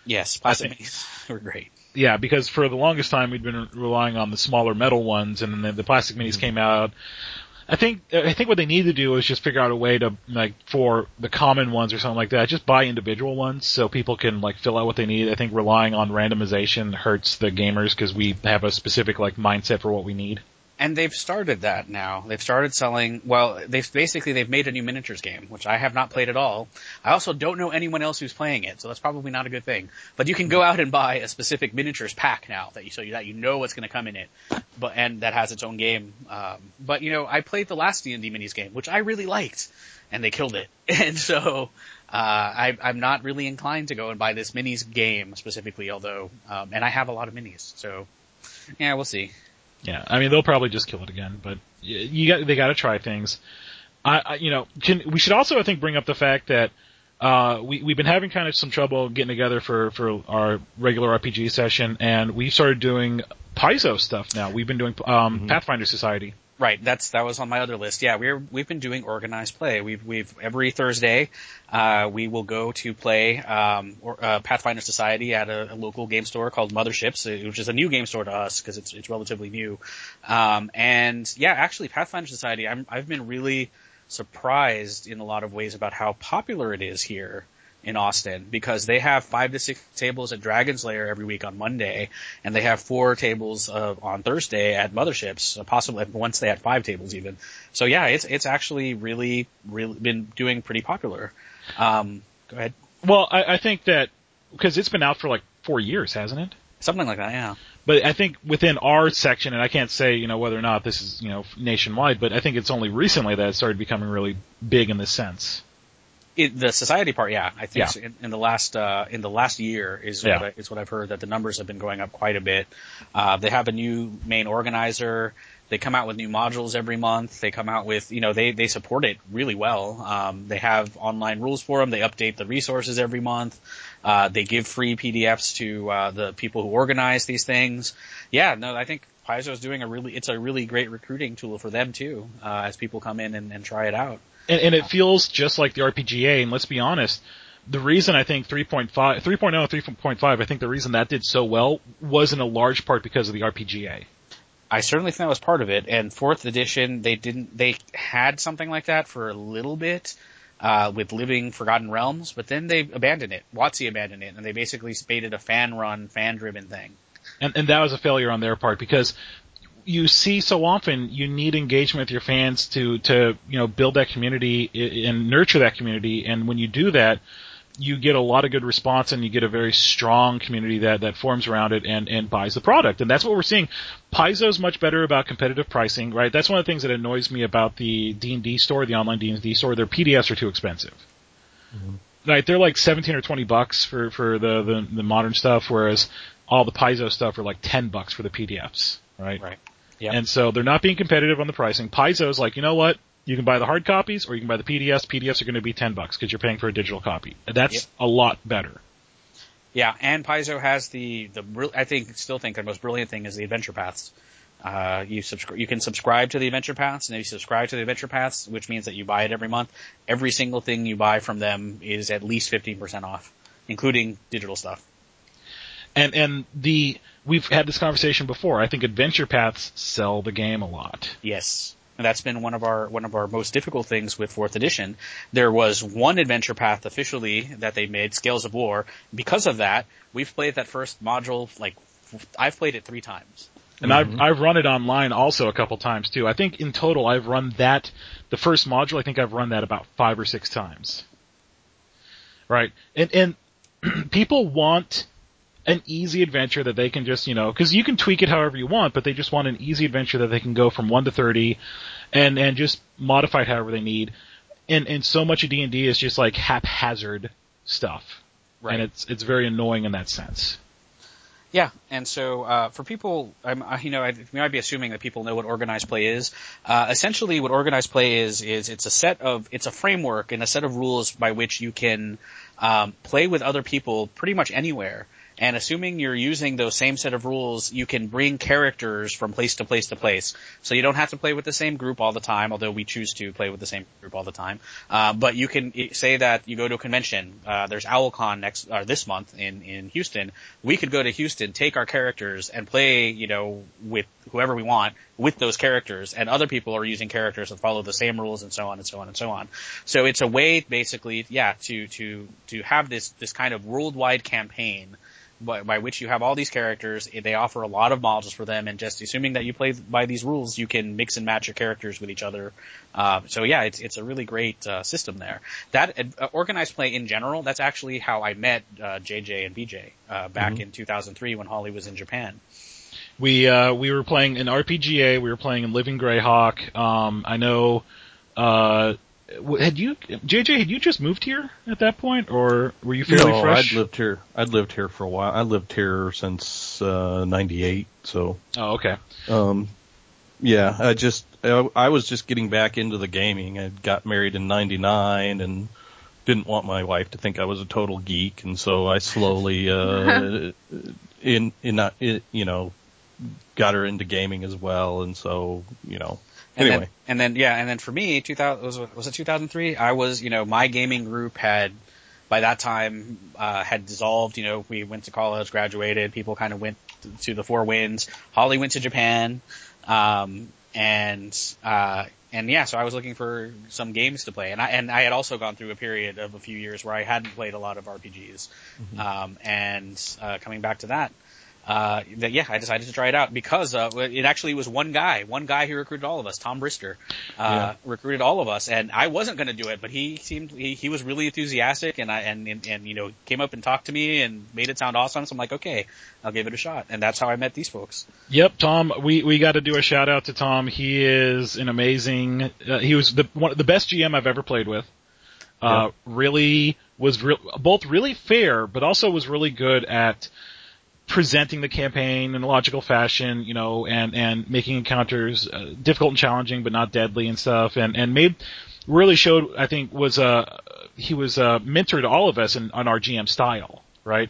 yes, plastic minis were great. Yeah, because for the longest time we'd been relying on the smaller metal ones, and then the plastic minis came out. I think I think what they need to do is just figure out a way to like for the common ones or something like that, just buy individual ones so people can like fill out what they need. I think relying on randomization hurts the gamers because we have a specific like mindset for what we need. And they've started that now. They've started selling, well, they've basically, they've made a new miniatures game, which I have not played at all. I also don't know anyone else who's playing it, so that's probably not a good thing. But you can go out and buy a specific miniatures pack now that you, so that you know what's gonna come in it. But, and that has its own game. Um, but you know, I played the last D&D minis game, which I really liked, and they killed it. And so, uh, I, I'm not really inclined to go and buy this minis game specifically, although, um, and I have a lot of minis, so, yeah, we'll see. Yeah, I mean they'll probably just kill it again, but you got they got to try things. I, I you know can, we should also I think bring up the fact that uh, we we've been having kind of some trouble getting together for for our regular RPG session, and we started doing Paizo stuff now. We've been doing um, Pathfinder Society. Right, that's that was on my other list. Yeah, we're we've been doing organized play. We've we've every Thursday, uh, we will go to play um, or, uh, Pathfinder Society at a, a local game store called Motherships, uh, which is a new game store to us because it's it's relatively new. Um, and yeah, actually, Pathfinder Society, I'm I've been really surprised in a lot of ways about how popular it is here in Austin because they have five to six tables at Dragon's Lair every week on Monday, and they have four tables uh, on Thursday at Motherships. Uh, possibly once they had five tables even. So yeah, it's it's actually really really been doing pretty popular. Um, go ahead, Well, I, I think that because it's been out for like four years, hasn't it? something like that. Yeah. But I think within our section, and I can't say you know whether or not this is you know nationwide, but I think it's only recently that it started becoming really big in this sense. It, the society part, yeah, I think Yeah. so. in, in the last uh, in the last year is Yeah. what I, is what I've heard that the numbers have been going up quite a bit. Uh, they have a new main organizer. They come out with new modules every month. They come out with you know they they support it really well. Um, they have online rules for them. They update the resources every month. Uh, they give free PDFs to uh, the people who organize these things. Yeah, no, I think Paizo is doing a really it's a really great recruiting tool for them too uh, as people come in and, and try it out. And, and it feels just like the RPGA. And let's be honest, the reason I think 3.5, 3.0 and 3.5, I think the reason that did so well was in a large part because of the RPGA. I certainly think that was part of it. And fourth edition, they didn't. They had something like that for a little bit uh, with Living Forgotten Realms, but then they abandoned it. WotC abandoned it, and they basically made it a fan-run, fan-driven thing. And, and that was a failure on their part because you see so often you need engagement with your fans to, to, you know, build that community and nurture that community. And when you do that, you get a lot of good response and you get a very strong community that, that forms around it and, and buys the product. And that's what we're seeing. Paizo's much better about competitive pricing, right? That's one of the things that annoys me about the D&D store, the online D&D store. Their PDFs are too expensive. Mm-hmm. Right, they're like 17 or 20 bucks for, for the, the, the modern stuff, whereas all the Paizo stuff are like 10 bucks for the PDFs, right? Right. Yep. And so they're not being competitive on the pricing. Paizo's like, you know what? You can buy the hard copies or you can buy the PDFs. PDFs are going to be 10 bucks because you're paying for a digital copy. That's Yep. a lot better. Yeah, and Paizo has the the I think still think the most brilliant thing is the adventure paths. Uh, you subscribe, you can subscribe to the adventure paths, and if you subscribe to the adventure paths, which means that you buy it every month, every single thing you buy from them is at least fifteen percent off, including digital stuff. And, and the, we've had this conversation before. I think adventure paths sell the game a lot. Yes. And that's been one of our one of our most difficult things with fourth edition. There was one adventure path officially that they made, Scales of War. Because of that, we've played that first module like I've played it three times. And I've mm-hmm. I've run it online also a couple times too. I think in total I've run that the first module. I think I've run that about five or six times. Right, and and people want an easy adventure that they can just you know because you can tweak it however you want, but they just want an easy adventure that they can go from one to thirty, and and just modify it however they need. And and so much of D and D is just like haphazard stuff, right. and it's it's very annoying in that sense. Yeah, and so uh, for people, I'm, you know, I, you might be assuming that people know what organized play is. Uh, essentially, what organized play is is it's a set of it's a framework and a set of rules by which you can um, play with other people pretty much anywhere. And assuming you're using those same set of rules, you can bring characters from place to place to place. So you don't have to play with the same group all the time, although we choose to play with the same group all the time. Uh, but you can say that you go to a convention. Uh, there's OwlCon next or this month in in Houston. We could go to Houston, take our characters, and play, you know, with whoever we want with those characters. And other people are using characters that follow the same rules, and so on and so on and so on. So it's a way, basically, yeah, to to to have this this kind of worldwide campaign by, by which you have all these characters. They offer a lot of modules for them, and just assuming that you play by these rules, you can mix and match your characters with each other. Uh, so yeah, it's it's a really great uh, system there. That uh, organized play in general, that's actually how I met uh, JJ and BJ uh, back in 2003 when Holly was in Japan. We uh, we were playing in RPGA. We were playing in Living Greyhawk. Um, I know. Uh, had you JJ? Had you just moved here at that point, or were you fairly fresh? no, fresh? I'd lived here. I'd lived here for a while. I lived here since uh, '98. So, oh, okay. um, yeah, I just I, I was just getting back into the gaming. I got married in '99 and didn't want my wife to think I was a total geek, and so I slowly, uh, in in not in, you know, got her into gaming as well, and so you know. And Anyway, then, and then yeah, and then for me, 2000 was it- was it 2003? I was, you know, my gaming group had by that time uh, had dissolved. You know, we went to college, graduated. People kind of went to the four winds. Holly went to Japan, um, and uh, and yeah, so I was looking for some games to play, and I and I had also gone through a period of a few years where I hadn't played a lot of RPGs, um, and uh, coming back to that. Uh, that, yeah, I decided to try it out because uh, it actually was one guy, one guy who recruited all of us, Tom Brister, uh, recruited all of us, and I wasn't going to do it, but he seemed he, he was really enthusiastic, and I and, and and you know came up and talked to me and made it sound awesome. So I'm like, okay, I'll give it a shot, and that's how I met these folks. Yep, Tom. We we got to do a shout out to Tom. He is an amazing. Uh, he was the one the best GM I've ever played with. uh, really was re- both really fair, but also was really good at presenting the campaign in a logical fashion, you know, and and making encounters uh, difficult and challenging, but not deadly and stuff, and and made really showed I think was uh he was a uh to all of us in, on our GM style, right?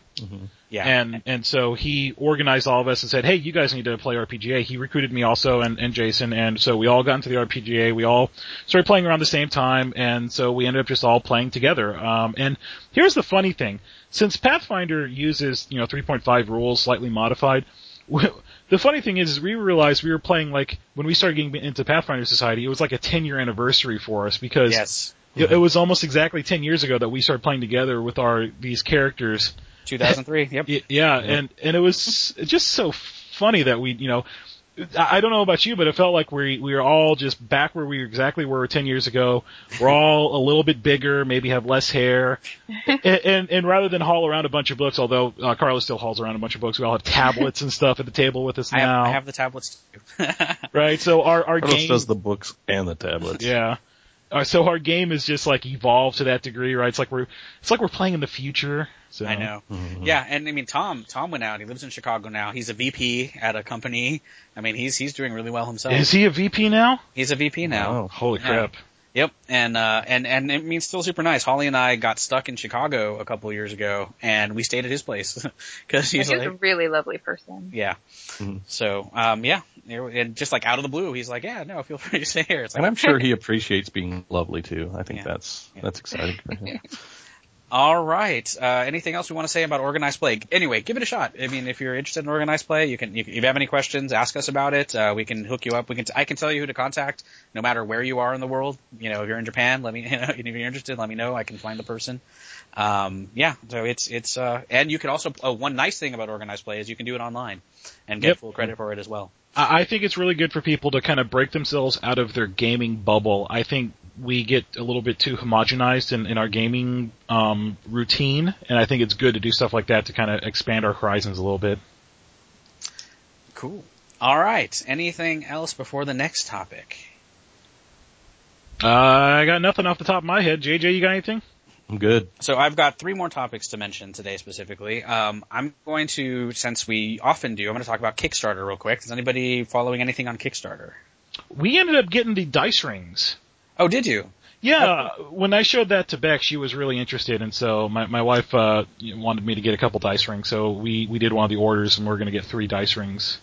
Yeah. And and so he organized all of us and said, "Hey, you guys need to play RPGA." He recruited me also and, and Jason, and so we all got into the RPGA. We all started playing around the same time, and so we ended up just all playing together. Um, and here's the funny thing: since Pathfinder uses you know 3.5 rules slightly modified, the funny thing is, is we realized we were playing like when we started getting into Pathfinder Society, it was like a 10 year anniversary for us because yes. it, it was almost exactly 10 years ago that we started playing together with our these characters 2003. Yep. Y- Yeah, and and it was just so funny that we, you know, I I don't know about you, but it felt like we we were all just back where we were exactly where we were ten years ago. We're all a little bit bigger, maybe have less hair, and, and and rather than haul around a bunch of books, although uh, Carlos still hauls around a bunch of books, we all have tablets and stuff at the table with us I have, now, I have the tablets too. right? So our our Carlos game, does the books and the tablets. yeah. Uh, so our game is just like evolved to that degree, right? It's like we're it's like we're playing in the future. So I know. Mhm. Yeah, and I mean Tom. Tom went out. He lives in Chicago now. He's a VP at a company. I mean, he's he's doing really well himself. Is he a VP now? He's a VP now. Oh, Holy Yeah. crap! Yep, and uh, and and it means still super nice. Holly and I got stuck in Chicago a couple of years ago, and we stayed at his place because he's He's a really lovely person. yeah. Mhm. So um, yeah, and just like out of the blue, he's like, yeah, no, feel free to stay here. It's like, And I'm sure he appreciates being lovely too. I think Yeah. that's Yeah. that's exciting for him. All right. Uh, anything else we want to say about organized play? Anyway, give it a shot. I mean, if you're interested in organized play, you can. If you have any questions, ask us about it. Uh, we can hook you up. We can. I can tell you who to contact, no matter where you are in the world. You know, if you're in Japan, let me. You know, if you're interested, let me know. I can find the person. Um, yeah. So it's it's. Uh, and you can also. Oh, one nice thing about organized play is you can do it online, and get Yep. full credit for it as well. I think it's really good for people to kind of break themselves out of their gaming bubble. I think we get a little bit too homogenized in, in our gaming um, routine, and I think it's good to do stuff like that to kind of expand our horizons a little bit. Cool. All right. Anything else before the next topic? Uh, I got nothing off the top of my head. JJ, you got anything? I'm good. So I've got three more topics to mention today specifically. Um, I'm going to, since we often do, I'm going to talk about Kickstarter real quick. Is anybody following anything on Kickstarter? We ended up getting the dice rings. Oh, did you? Yeah, when I showed that to Beck, she was really interested, and so my my wife uh, wanted me to get a couple dice rings. So we we did one of the orders, and we're going to get three dice rings.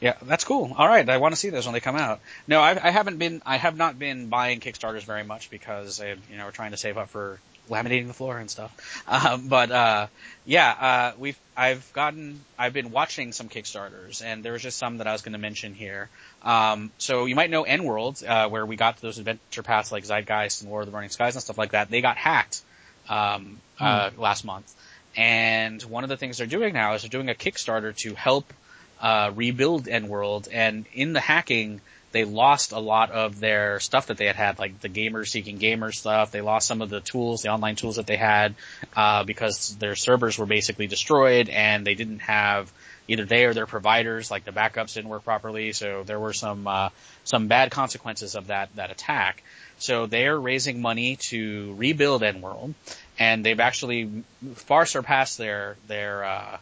Yeah, that's cool. All right, I want to see those when they come out. No, I, I haven't been. I have not been buying Kickstarters very much because I, you know we're trying to save up for laminating the floor and stuff. Um, but uh, yeah, uh, we've I've gotten I've been watching some Kickstarters, and there was just some that I was going to mention here. Um, so you might know EN World, uh, where we got those adventure paths like Zeitgeist and War of the Burning Skies and stuff like that. They got hacked um, uh, last month, and one of the things they're doing now is they're doing a Kickstarter to help uh, rebuild EN World, and in the hacking, they lost a lot of their stuff that they had had, like the gamers seeking gamer stuff. They lost some of the tools, the online tools that they had, uh, because their servers were basically destroyed, and they didn't have either they or their providers, like the backups didn't work properly. So there were some uh, some bad consequences of that that attack. So they are raising money to rebuild EN World, and they've actually far surpassed their their uh,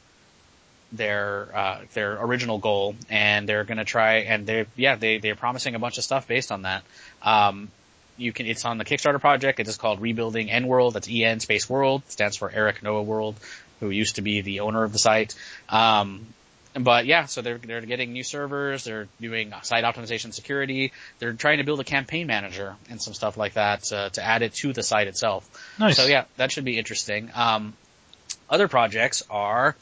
their uh, their original goal, and they're going to try and they yeah they they're promising a bunch of stuff based on that. Um, you can it's on the Kickstarter project. It is called Rebuilding EN World. That's E N space World. It stands for Eric Noah World, who used to be the owner of the site. Um, but yeah, so they're they're getting new servers. They're doing site optimization, security. They're trying to build a campaign manager and some stuff like that uh, to add it to the site itself. Nice. So yeah, that should be interesting. Um, other projects are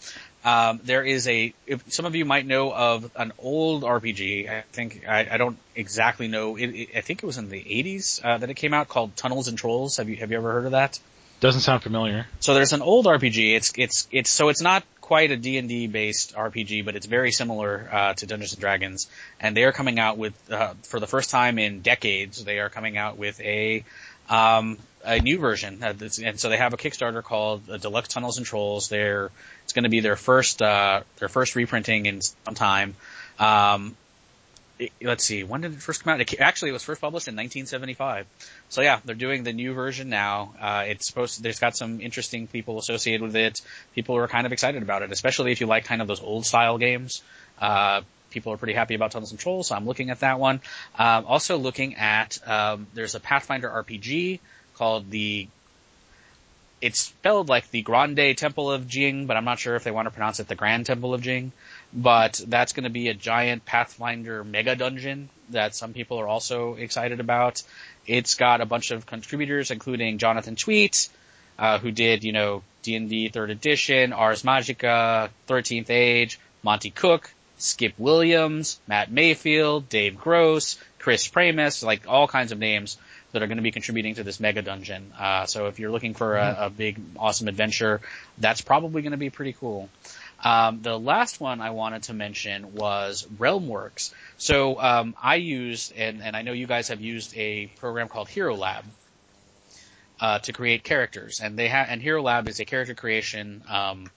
um, there is a if some of you might know of an old RPG. I think I, I don't exactly know. It, it, I think it was in the 80s uh, that it came out called Tunnels and Trolls. Have you have you ever heard of that? Doesn't sound familiar. So there's an old RPG. It's it's it's so it's not quite a D&D based RPG, but it's very similar uh, to Dungeons and Dragons. And they are coming out with uh, for the first time in decades. They are coming out with a um, a new version, uh, and so they have a Kickstarter called Deluxe Tunnels and Trolls. They're it's going to be their first uh, their first reprinting in some time. Um, it- let's see, when did it first come out? It, actually, it was first published in 1975. So yeah, they're doing the new version now. Uh, it's supposed to, there's got some interesting people associated with it. People are kind of excited about it, especially if you like kind of those old style games. Uh, people are pretty happy about Tunnels and Trolls, so I'm looking at that one. Um, also looking at, um, there's a Pathfinder RPG called the it's spelled like the Grande Temple of Jing, but I'm not sure if they want to pronounce it the Grand Temple of Jing. But that's going to be a giant Pathfinder mega dungeon that some people are also excited about. It's got a bunch of contributors, including Jonathan Tweet, uh, who did, you know, D&D third edition, Ars Magica, 13th Age, Monte Cook, Skip Williams, Matt Mayfield, Dave Gross, Chris Pramas, like all kinds of names that are going to be contributing to this mega dungeon. Uh, so if you're looking for a, a big, awesome adventure, that's probably going to be pretty cool. Um, the last one I wanted to mention was RealmWorks. So um, I used, and, and I know you guys have used a program called Hero Lab uh, to create characters, and they have, and Hero Lab is a character creation um,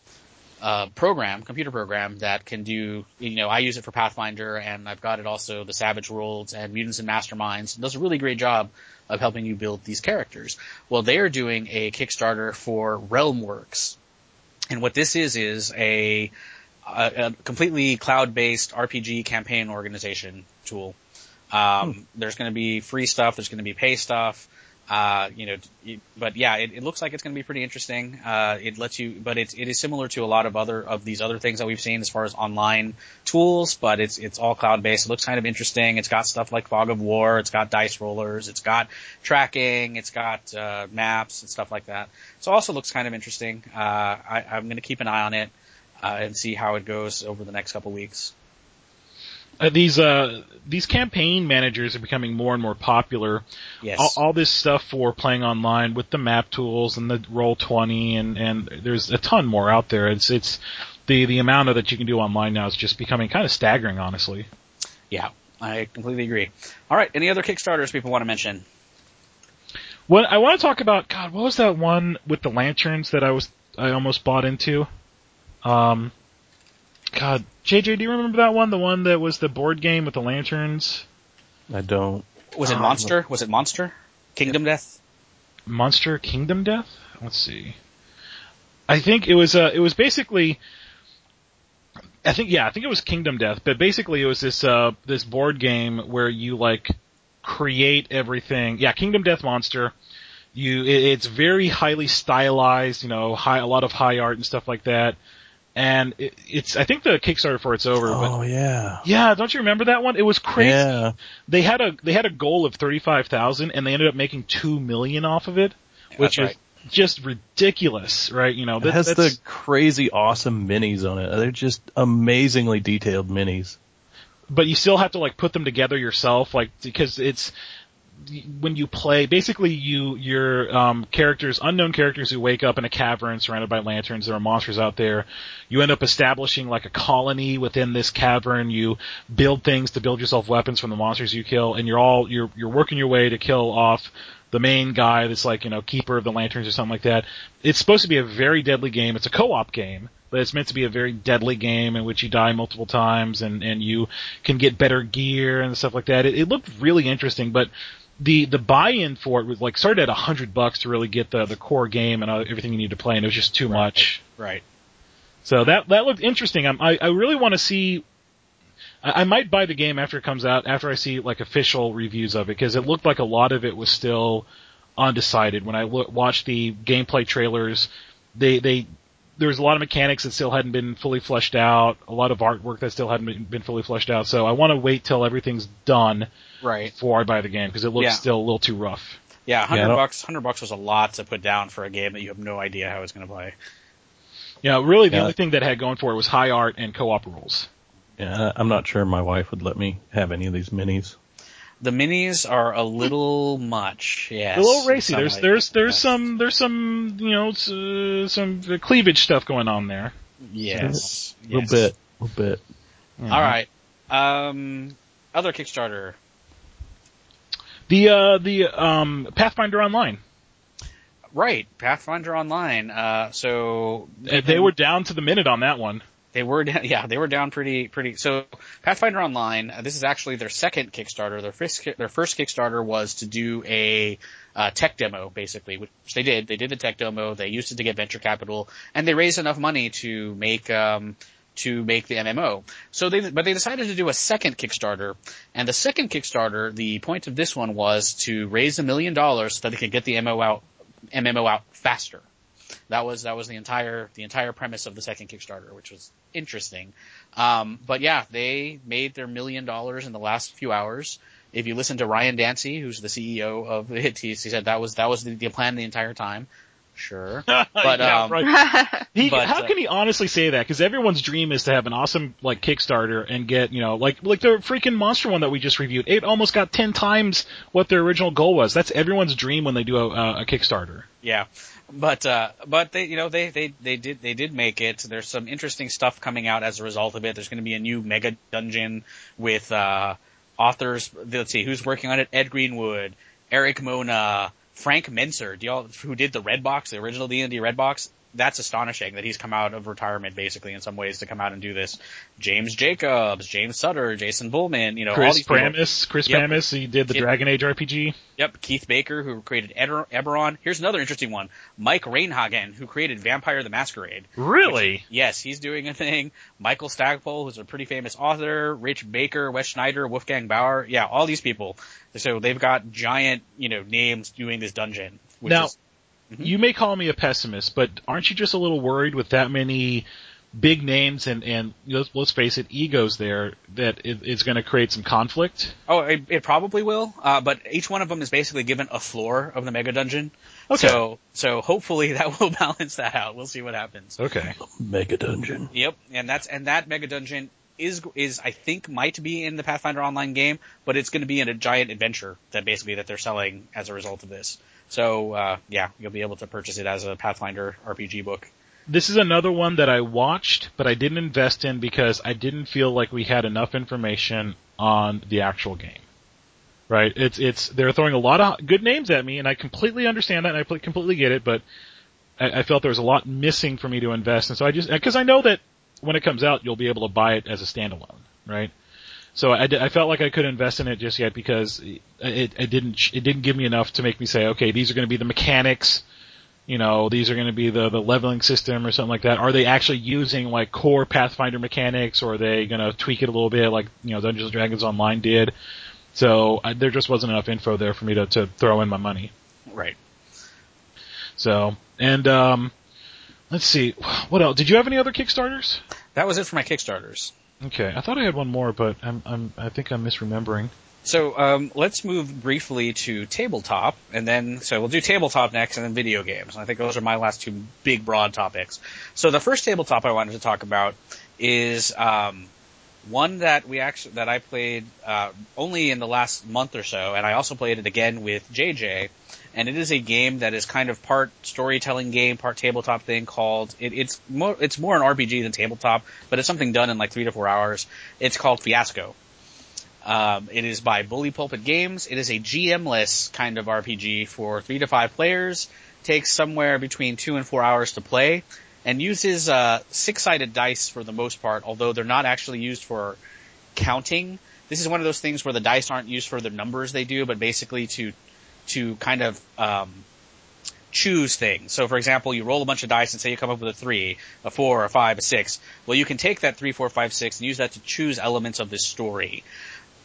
uh, program, computer program that can do, you know, I use it for Pathfinder and I've got it also the Savage Worlds and Mutants and Masterminds. It does a really great job of helping you build these characters. Well, they are doing a Kickstarter for RealmWorks. And what this is, is a, a, a completely cloud-based RPG campaign organization tool. Um, There's going to be free stuff. There's going to be pay stuff. Uh, you know, but yeah, it, it looks like it's going to be pretty interesting. Uh, it lets you, but it's, it is similar to a lot of other, of these other things that we've seen as far as online tools, but it's, it's all cloud based. It looks kind of interesting. It's got stuff like Fog of War. It's got dice rollers. It's got tracking. It's got, uh, maps and stuff like that. So also looks kind of interesting. Uh, I, I'm going to keep an eye on it, uh, and see how it goes over the next couple weeks. Uh, these uh these campaign managers are becoming more and more popular. Yes. All, all this stuff for playing online with the map tools and the roll twenty and and there's a ton more out there. It's it's the the amount of that you can do online now is just becoming kind of staggering, honestly. yeah, I completely agree. All right. Any other Kickstarters people want to mention? What I want to talk about, God, what was that one with the lanterns that I was I almost bought into? Um, God, JJ, do you remember that one? The one that was the board game with the lanterns, I don't. Was it Um, Monster? Was it Monster? Kingdom Death? Monster Kingdom Death. Let's see. I think it was uh it was basically. I think yeah, I think it was Kingdom Death, but basically it was this uh this board game where you like create everything. Yeah, Kingdom Death Monster. You it, it's very highly stylized, you know, high a lot of high art and stuff like that. And it, it's I think the Kickstarter for it's over, but Oh yeah. yeah, don't you remember that one? It was crazy. Yeah. They had a they had a goal of thirty five thousand, and they ended up making two million off of it, which That's is just ridiculous, right? You know, It has that's, the crazy awesome minis on it. They're just amazingly detailed minis. but you still have to like put them together yourself, like because it's when you play. Basically, you your um, characters, unknown characters who wake up in a cavern surrounded by lanterns. There are monsters out there. You end up establishing like a colony within this cavern. You build things to build yourself weapons from the monsters you kill, and you're all you're you're working your way to kill off the main guy that's like, you know, keeper of the lanterns or something like that. It's supposed to be a very deadly game. It's a co-op game, but it's meant to be a very deadly game in which you die multiple times and, and you can get better gear and stuff like that. It, it looked really interesting, but the, the buy-in for it was like started at a hundred bucks to really get the, the core game and uh, everything you need to play and it was just too much. Right. So that, that looked interesting. I'm, I, I really want to see I I might buy the game after it comes out, after I see like official reviews of it, because it looked like a lot of it was still undecided. When I lo- watched the gameplay trailers, they they there was a lot of mechanics that still hadn't been fully fleshed out, a lot of artwork that still hadn't been, been fully fleshed out. So I want to wait till everything's done Right. before I buy the game because it looks Yeah. still a little too rough. Yeah, hundred I don't- bucks. Hundred bucks was a lot to put down for a game that you have no idea how it's going to play. Yeah, really the Yeah. only thing that had going for it was high art and co-op rules. Yeah, I'm not sure my wife would let me have any of these minis. The minis are a little much. Yes. a little racy. There's ways. there's there's Yes. some there's some you know uh, some cleavage stuff going on there. Yes. A little yes. bit, a little bit. All right. Um, other Kickstarter. The uh the um Pathfinder Online. Right. Pathfinder Online. Uh, so Uh, They were down to the minute on that one. They were down, yeah, they were down pretty, pretty. So Pathfinder Online, uh, this is actually their second Kickstarter. Their first, their first Kickstarter was to do a uh, tech demo, basically, which they did. They did the tech demo. They used it to get venture capital, and they raised enough money to make um, to make the MMO. So they, but they decided to do a second Kickstarter, and the second Kickstarter, the point of this one was to raise a million dollars so that they could get the MMO out, MMO out faster. That was that was the entire the entire premise of the second Kickstarter, which was interesting. Um, but yeah, they made their million dollars in the last few hours. If you listen to Ryan Dancey, who's the CEO of it, he said that was that was the, the plan the entire time. Sure, but Yeah, um, right. He, but, how uh, can he honestly say that? Because everyone's dream is to have an awesome like Kickstarter and get you know like like the freaking monster one that we just reviewed. It almost got ten times what their original goal was. That's everyone's dream when they do a, a Kickstarter. Yeah, but uh, but they you know they they they did they did make it. There's some interesting stuff coming out as a result of it. There's going to be a new mega dungeon with uh, authors. Let's see who's working on it. Ed Greenwood, Erik Mona, Frank Mentzer. Do y'all who did the Red Box, the original D and D Red Box? That's astonishing that he's come out of retirement basically in some ways to come out and do this. James Jacobs, James Sutter, Jason Bulmahn, you know all Chris these people. Pramas, Chris Yep. Pramas, he did the Yep. Dragon Age RPG. Yep, Keith Baker, who created Eberron. Here's another interesting one. Mike Reinhagen, who created Vampire the Masquerade. Really? Yes, he's doing a thing. Michael Stackpole, who's a pretty famous author. Rich Baker, Wes Schneider, Wolfgang Baur. Yeah, all these people. So they've got giant, you know, names doing this dungeon. Which Now- is, Mhm. You may call me a pessimist, but aren't you just a little worried with that many big names and and let's, let's face it, egos there that it, it's going to create some conflict? oh, it, it probably will. Uh, but each one of them is basically given a floor of the mega dungeon. Okay. So, so hopefully that will balance that out. We'll see what happens. Okay. Mega dungeon. Yep, and that's and that mega dungeon is is I think might be in the Pathfinder Online game, but it's going to be in a giant adventure that basically that they're selling as a result of this. So uh, yeah, you'll be able to purchase it as a Pathfinder RPG book. This is another one that I watched, but I didn't invest in because I didn't feel like we had enough information on the actual game. Right? It's it's they're throwing a lot of good names at me, and I completely understand that, and I completely get it. But I, I felt there was a lot missing for me to invest, and so I just because I know that when it comes out, you'll be able to buy it as a standalone, right? So I, I felt like I could invest in it just yet because it, it, it didn't it didn't give me enough to make me say, okay, these are going to be the mechanics you know, these are going to be the, the leveling system or something like that. Are they actually using like core Pathfinder mechanics or are they going to tweak it a little bit like, you know, Dungeons and Dragons Online did? So I, there just wasn't enough info there for me to, to throw in my money. Right. So, and, um, let's see, what else? Did you have any other Kickstarters? That was it for my Kickstarters. Okay, I thought I had one more, but I'm, I'm, I think I'm misremembering. So um, let's move briefly to tabletop, and then so we'll do tabletop next, and then video games. And I think those are my last two big broad topics. So the first tabletop I wanted to talk about is um, one that we actually that I played uh, only in the last month or so, and I also played it again with JJ. And it is a game that is kind of part storytelling game, part tabletop thing called it, it's more it's more an RPG than tabletop, but it's something done in like three to four hours. It's called Fiasco. Um, it is by Bully Pulpit Games. It is a GM-less kind of RPG for three to five players. Takes somewhere between two and four hours to play, and uses uh, six-sided dice for the most part. Although they're not actually used for counting. This is one of those things where the dice aren't used for the numbers they do, but basically to to kind of um, choose things. So, for example, you roll a bunch of dice and say you come up with a three, a four, a five, a six. Well, you can take that three, four, five, six, and use that to choose elements of this story.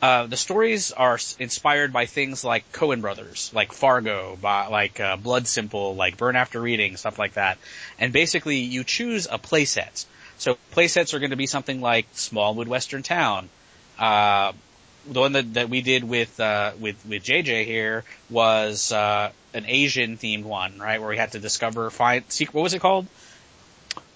Uh, the stories are inspired by things like Coen Brothers, like Fargo, by, like uh, Blood Simple, like Burn After Reading, stuff like that. And basically, you choose a playset. So playsets are going to be something like Small Midwestern Town. Uh, the one that, that we did with uh, with with JJ here was uh, an Asian themed one, right? Where we had to discover find seek what was it called?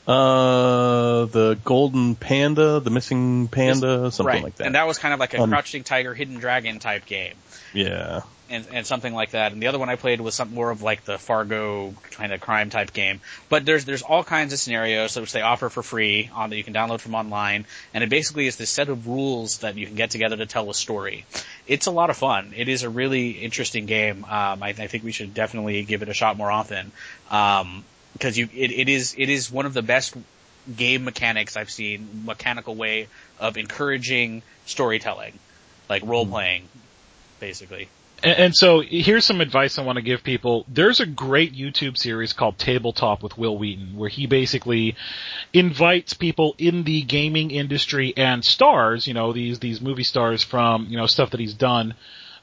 Uh, the golden panda, the missing panda, something right. like that. And that was kind of like a Um, crouching tiger, hidden dragon type game. Yeah. and, and something like that. And the other one I played was something more of like the Fargo kind of crime type game. But there's there's all kinds of scenarios which they offer for free on that you can download from online, and it basically is this set of rules that you can get together to tell a story. It's a lot of fun. It is a really interesting game. Um, I, I think we should definitely give it a shot more often. Um, because you it, it is it is one of the best game mechanics I've seen, mechanical way of encouraging storytelling, like role playing, basically. And, and so here's some advice I want to give people. There's a great YouTube series called Tabletop with Wil Wheaton, where he basically invites people in the gaming industry and stars, you know, these these movie stars from you know stuff that he's done.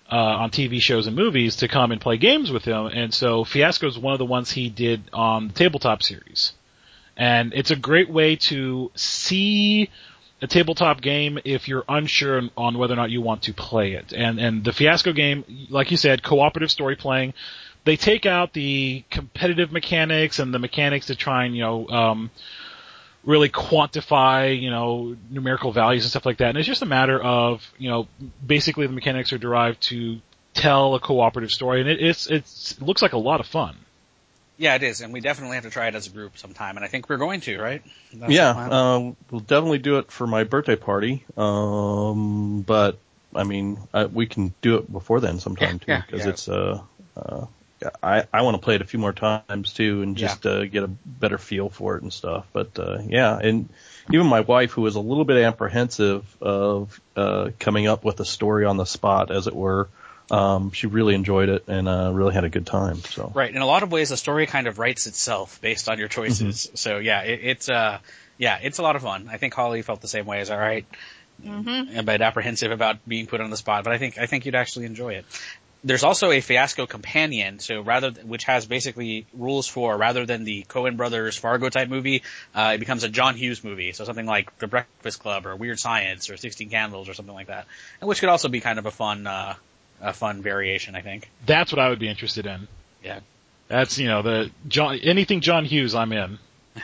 Uh, on TV shows and movies to come and play games with him, and so Fiasco is one of the ones he did on the tabletop series, and it's a great way to see a tabletop game if you're unsure on whether or not you want to play it. And and the Fiasco game, like you said, cooperative story playing. They take out the competitive mechanics and the mechanics to try and you know um, really quantify you know numerical values and stuff like that. And it's just a matter of you know basically the mechanics are derived to tell a cooperative story, and it, it's it's it looks like a lot of fun. Yeah, it is, and we definitely have to try it as a group sometime, and I think we're going to, right? That's yeah, um, we'll definitely do it for my birthday party. Um, but I mean, I, we can do it before then sometime Yeah, too, because yeah. it's uh, uh, I I want to play it a few more times too, and just uh, get a better feel for it and stuff. But uh, yeah, and even my wife, who was a little bit apprehensive of uh, coming up with a story on the spot, as it were, um, she really enjoyed it and uh, really had a good time. So Right. In a lot of ways, the story kind of writes itself based on your choices. So yeah, it, it's uh, yeah, it's a lot of fun. I think Holly felt the same way as all right, Mm-hmm. a bit apprehensive about being put on the spot, but I think I think you'd actually enjoy it. There's also a Fiasco companion, so rather th- which has basically rules for rather than the Coen Brothers Fargo type movie, uh, it becomes a John Hughes movie. So something like The Breakfast Club or Weird Science or Sixteen Candles or something like that, and which could also be kind of a fun uh, a fun variation, I think. That's what I would be interested in. Yeah. That's you know the John anything John Hughes I'm in.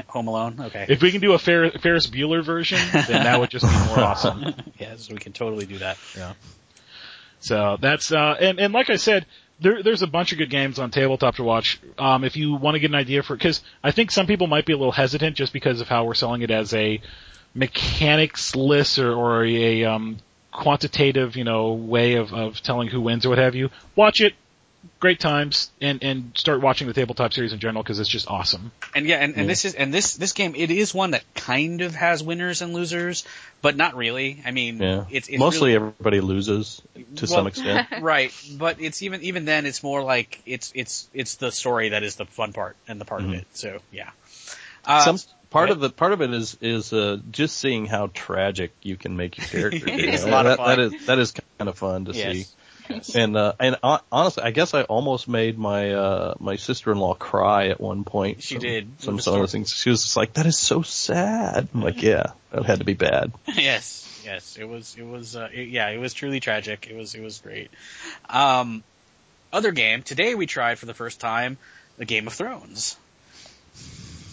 Home Alone, okay. If we can do a Fer- Ferris Bueller version, then that would just be more awesome. yes, we can totally do that. Yeah. So that's uh, and and like I said, there, there's a bunch of good games on tabletop to watch. Um, if you want to get an idea for, because I think some people might be a little hesitant just because of how we're selling it as a mechanics list or, or a um, quantitative, you know, way of, of telling who wins or what have you. Watch it, great times, and and start watching the tabletop series in general because it's just awesome. And yeah, and, and Yeah. this is and this this game it is one that kind of has winners and losers, but not really. I mean, yeah, it's, it's mostly really- everybody loses to Well- some extent. right. But it's even even then it's more like it's it's it's the story that is the fun part and the part of Mhm. it. So yeah. Uh, Some part right. of it, part of it is is uh, just seeing how tragic you can make your character. It you is know, a lot of that, that fun. is that is kind of fun to yes. see. Yes. And uh, and hon- honestly, I guess I almost made my uh, my sister in law cry at one point. She from did. Some some of those things. She was just like, "That is so sad." I'm like, "Yeah, that had to be bad." yes, yes, it was, it was, uh, it, yeah, it was truly tragic. It was, it was great. Um, other game today we tried for the first time the Game of Thrones.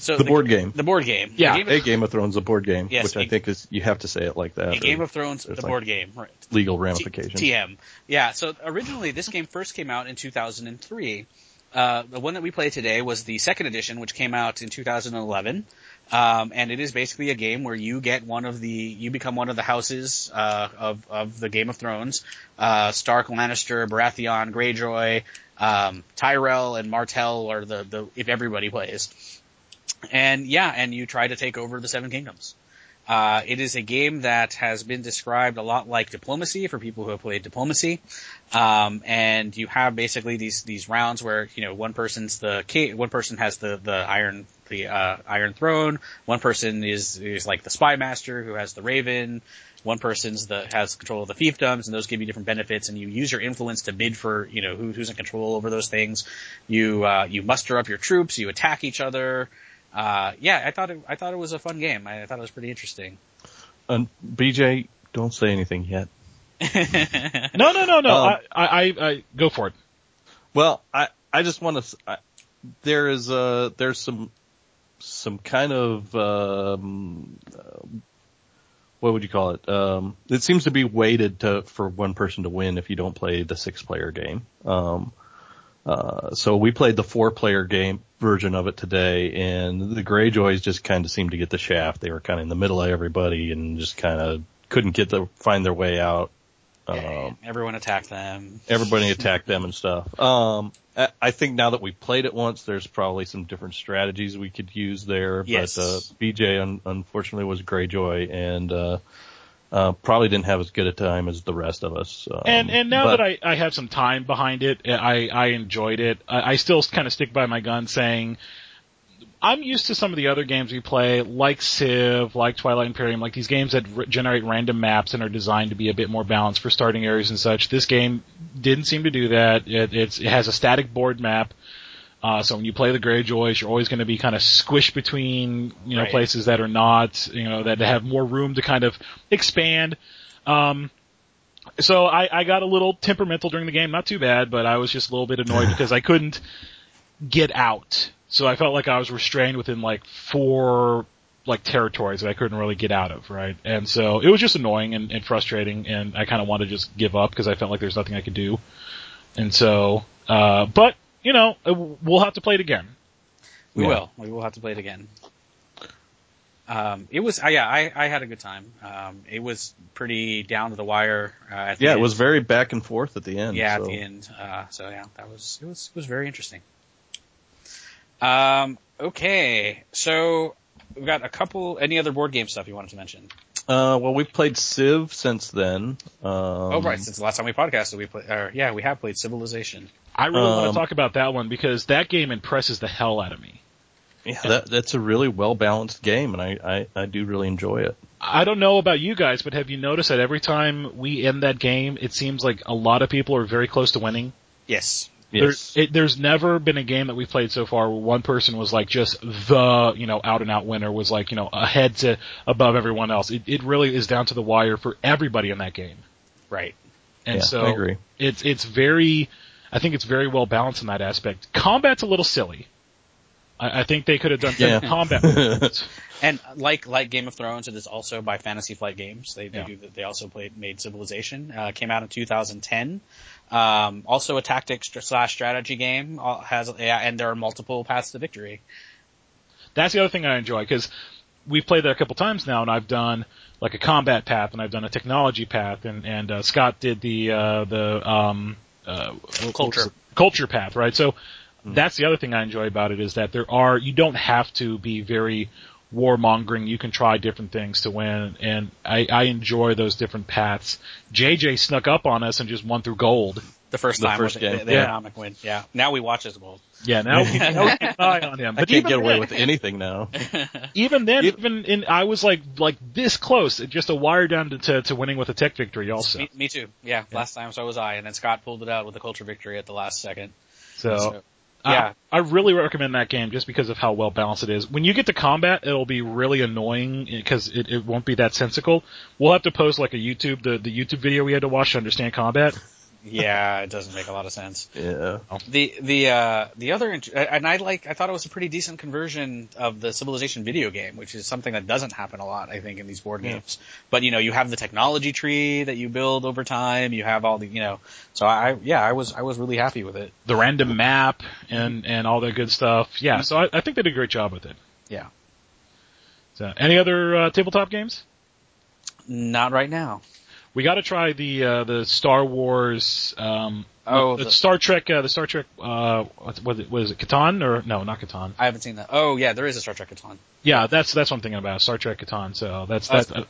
So The board game. the board game, Yeah, the Game A of, Game of Thrones, a board game, Yes, which I a- think is you have to say it like that. a Game of Thrones, there's the like board game, right? legal T- ramifications. TM. Yeah, so originally this game first came out in 2003. Uh, the one that we play today was the second edition, which came out in 2011. Um, and it is basically a game where you get one of the, you become one of the houses, uh, of, of the Game of Thrones. Uh, Stark, Lannister, Baratheon, Greyjoy, um, Tyrell, and Martell are the, the, if everybody plays. And yeah, and you try to take over the Seven Kingdoms. Uh, it is a game that has been described a lot like diplomacy for people who have played diplomacy. Um, and you have basically these, these rounds where, you know, one person's the king, one person has the, the iron, the, uh, iron throne, one person is, is like the spy master who has the raven, one person's the, has control of the fiefdoms and those give you different benefits and you use your influence to bid for, you know, who, who's in control over those things. You, uh, you muster up your troops, you attack each other. Uh, yeah, I thought it, I thought it was a fun game. I, I thought it was pretty interesting. And BJ, don't say anything yet. No, no, no, no. Um, I, I, I, I go for it. Well, I I just want to. There is uh there's some some kind of um, uh, what would you call it? Um, it seems to be weighted to for one person to win if you don't play the six player game. Um, uh, so we played the four player game version of it today and the Greyjoys just kind of seemed to get the shaft. They were kind of in the middle of everybody and just kind of couldn't get the, find their way out. Um, Everyone attacked them. everybody attacked them and stuff. Um, I, I think now that we played it once, there's probably some different strategies we could use there. Yes. But uh, BJ un- unfortunately was Greyjoy and uh, uh, probably didn't have as good a time as the rest of us. Um, And and now but- that I, I have some time behind it, I, I enjoyed it. I, I still kind of stick by my gun saying I'm used to some of the other games we play, like Civ, like Twilight Imperium, like these games that r- generate random maps and are designed to be a bit more balanced for starting areas and such. This game didn't seem to do that. It, it's, it has a static board map. Uh, so when you play the Greyjoys, you're always going to be kind of squished between, you know, Right. places that are not, you know, that have more room to kind of expand. Um, so I, I got a little temperamental during the game, not too bad, but I was just a little bit annoyed because I couldn't get out. So I felt like I was restrained within like four like territories that I couldn't really get out of, right? And so it was just annoying and, and frustrating, and I kind of wanted to just give up because I felt like there's nothing I could do. And so, uh, but you know, uh, we'll have to play it again. We Yeah. will. We will have to play it again. Um, it was, uh, yeah, I, I had a good time. Um, it was pretty down to the wire. Uh, at the yeah, it was very back and forth at the end. Yeah, so. at the end. Uh, so yeah, that was it was it was very interesting. Um, okay, so we've got a couple. Any other board game stuff you wanted to mention? Uh, well, we've played Civ since then. Um, oh, right. Since the last time we podcasted, we played. Or, yeah, we have played Civilization. I really want Um, to talk about that one because that game impresses the hell out of me. Yeah, that, that's a really well balanced game, and I, I, I do really enjoy it. I don't know about you guys, but have you noticed that every time we end that game, it seems like a lot of people are very close to winning? Yes. Yes. There, it, there's never been a game that we've played so far where one person was like just the, you know, out and out winner was like, you know, ahead to above everyone else. It, it really is down to the wire for everybody in that game. Right. And Yeah, so I agree. it's, it's very, I think it's very well balanced in that aspect. Combat's a little silly. I, I think they could have done Yeah. combat. And like like Game of Thrones, it is also by Fantasy Flight Games. They they, Yeah. do, they also played made Civilization. Uh, came out in 2010. Um, also a tactics slash strategy game. Uh, Has yeah, and there are multiple paths to victory. That's the other thing I enjoy because we've played that a couple times now, and I've done like a combat path, and I've done a technology path, and and uh, Scott did the uh, the um, uh, Culture. culture path, right? So that's the other thing I enjoy about it is that there are you don't have to be very warmongering. You can try different things to win, and I, I enjoy those different paths. JJ snuck up on us and just won through gold. The first The time first with the, game. the, the Yeah. economic win. Yeah. Now we watch as well. Yeah, now we can, now we can keep eye on him. I can't get away then- with anything now. even then, If- even in, I was like, like this close, just a wire down to, to, to winning with a tech victory also. Me, me too. Yeah, Last time so was I, and then Scott pulled it out with a culture victory at the last second. So, So, I- yeah. I, really recommend that game just because of how well balanced it is. When you get to combat, it'll be really annoying eh, because it, it won't be that sensical. We'll have to post like a YouTube, the, the YouTube video we had to watch to understand combat. Yeah, it doesn't make a lot of sense. Yeah. The the uh the other int- and I like I thought it was a pretty decent conversion of the Civilization video game, which is something that doesn't happen a lot, I think, in these board Yeah. games. But you know, you have the technology tree that you build over time. You have all the you know. So I yeah, I was I was really happy with it. The random map and, and all that good stuff. Yeah, so I, I think they did a great job with it. Yeah. So, any other uh, tabletop games? Not right now. We got to try the uh, the Star Wars. Um, Oh, the, the- Star Trek. Uh, the Star Trek. Uh, what, what, what is it? Catan or no? Not Catan. I haven't seen that. Oh yeah, there is a Star Trek Catan. Yeah, that's that's what I'm thinking about. Star Trek Catan. So that's that's. that's-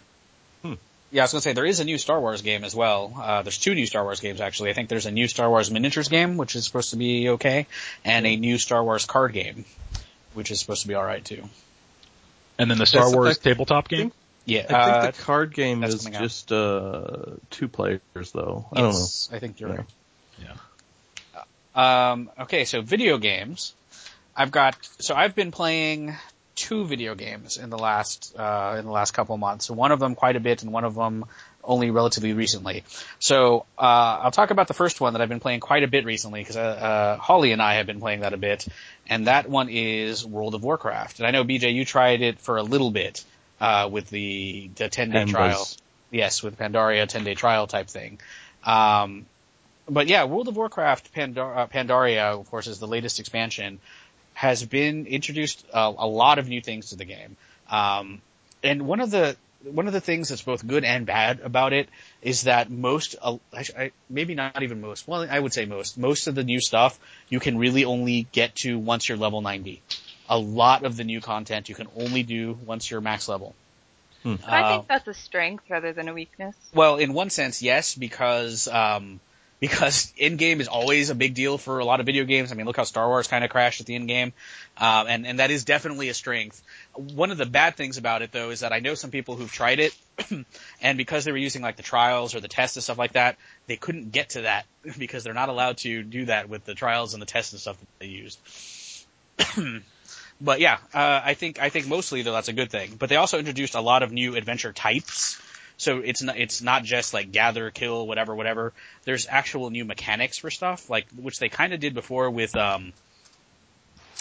Yeah, I was gonna say there is a new Star Wars game as well. Uh, there's two new Star Wars games actually. I think there's a new Star Wars miniatures game, which is supposed to be okay, and a new Star Wars card game, which is supposed to be alright too. and then the Star That's- Wars I tabletop game. Think- Yeah, I uh, think the card game is just uh, two players, though. I don't know. I think you're Yeah. right. Yeah. Um, okay, so video games. I've got so I've been playing two video games in the last uh, in the last couple of months. One of them quite a bit, and one of them only relatively recently. So uh, I'll talk about the first one that I've been playing quite a bit recently because uh, uh, Holly and I have been playing that a bit, and that one is World of Warcraft. And I know BJ, you tried it for a little bit uh, with the the ten day trial. Yes, with Pandaria 10 day trial type thing. Um, but yeah, World of Warcraft Pandar- uh, Pandaria, of course, is the latest expansion, has been introduced a, a lot of new things to the game. Um, and one of the one of the things that's both good and bad about it is that most, uh, I, I, maybe not even most, well, I would say most, most of the new stuff you can really only get to once you're level 90. A lot of the new content you can only do once you're max level. Hmm. I Uh, think that's a strength rather than a weakness. well, in one sense, yes, because um, because in game is always a big deal for a lot of video games. I mean, look how Star Wars kind of crashed at the end game, um, and and that is definitely a strength. One of the bad things about it, though, is that I know some people who've tried it, and because they were using like the trials or the tests and stuff like that, they couldn't get to that because they're not allowed to do that with the trials and the tests and stuff that they used. But yeah, uh, I think I think mostly though that's a good thing. But they also introduced a lot of new adventure types. So it's not it's not just like gather, kill, whatever, whatever. There's actual new mechanics for stuff, like which they kind of did before with um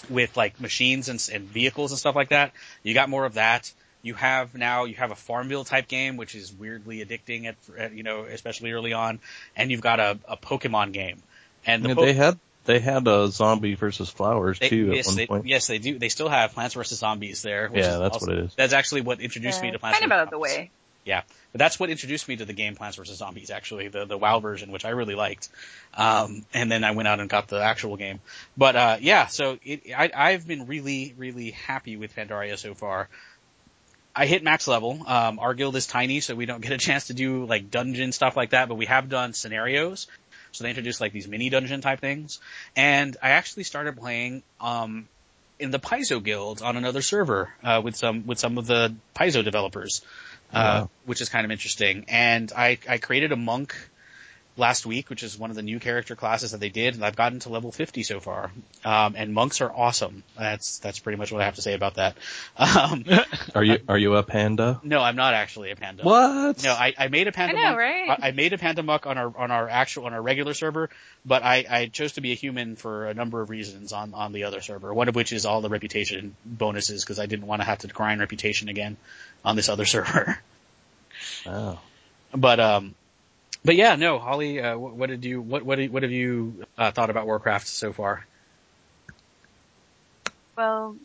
with like machines and, and vehicles and stuff like that. You got more of that. You have now you have a Farmville type game, which is weirdly addicting at, at you know especially early on, and you've got a, a Pokemon game. And the Yeah, po- they had they had a zombie versus flowers they- too yes, at one they, point. yes, they do. They still have Plants vs Zombies there. which Yeah, that's also- what it is. That's actually what introduced me to Plants kind of out of the way. Yeah, but that's what introduced me to the game Plants vs Zombies. Actually, the the WoW version, which I really liked. Um, and then I went out and got the actual game. But uh, yeah, so it, I, I've been really really happy with Pandaria so far. I hit max level. Um, our guild is tiny, so we don't get a chance to do like dungeon stuff like that. But we have done scenarios. So they introduced like these mini dungeon type things. And I actually started playing um, in the Paizo Guild on another server uh, with some with some of the Paizo developers, uh, Wow. which is kind of interesting. And I I created a monk last week, which is one of the new character classes that they did, and I've gotten to level 50 so far. Um, and monks are awesome. That's that's pretty much what I have to say about that. Um, Are you are you a panda? no, I'm not actually a panda. What? No, I, I made a panda I know, monk. right? I, I made a panda monk on our on our actual on our regular server, but I, I chose to be a human for a number of reasons on on the other server. One of which is all the reputation bonuses because I didn't want to have to grind reputation again on this other server. Wow. But um, but yeah, no, Holly, uh, what, what did you what what what have you uh, thought about Warcraft so far? Well,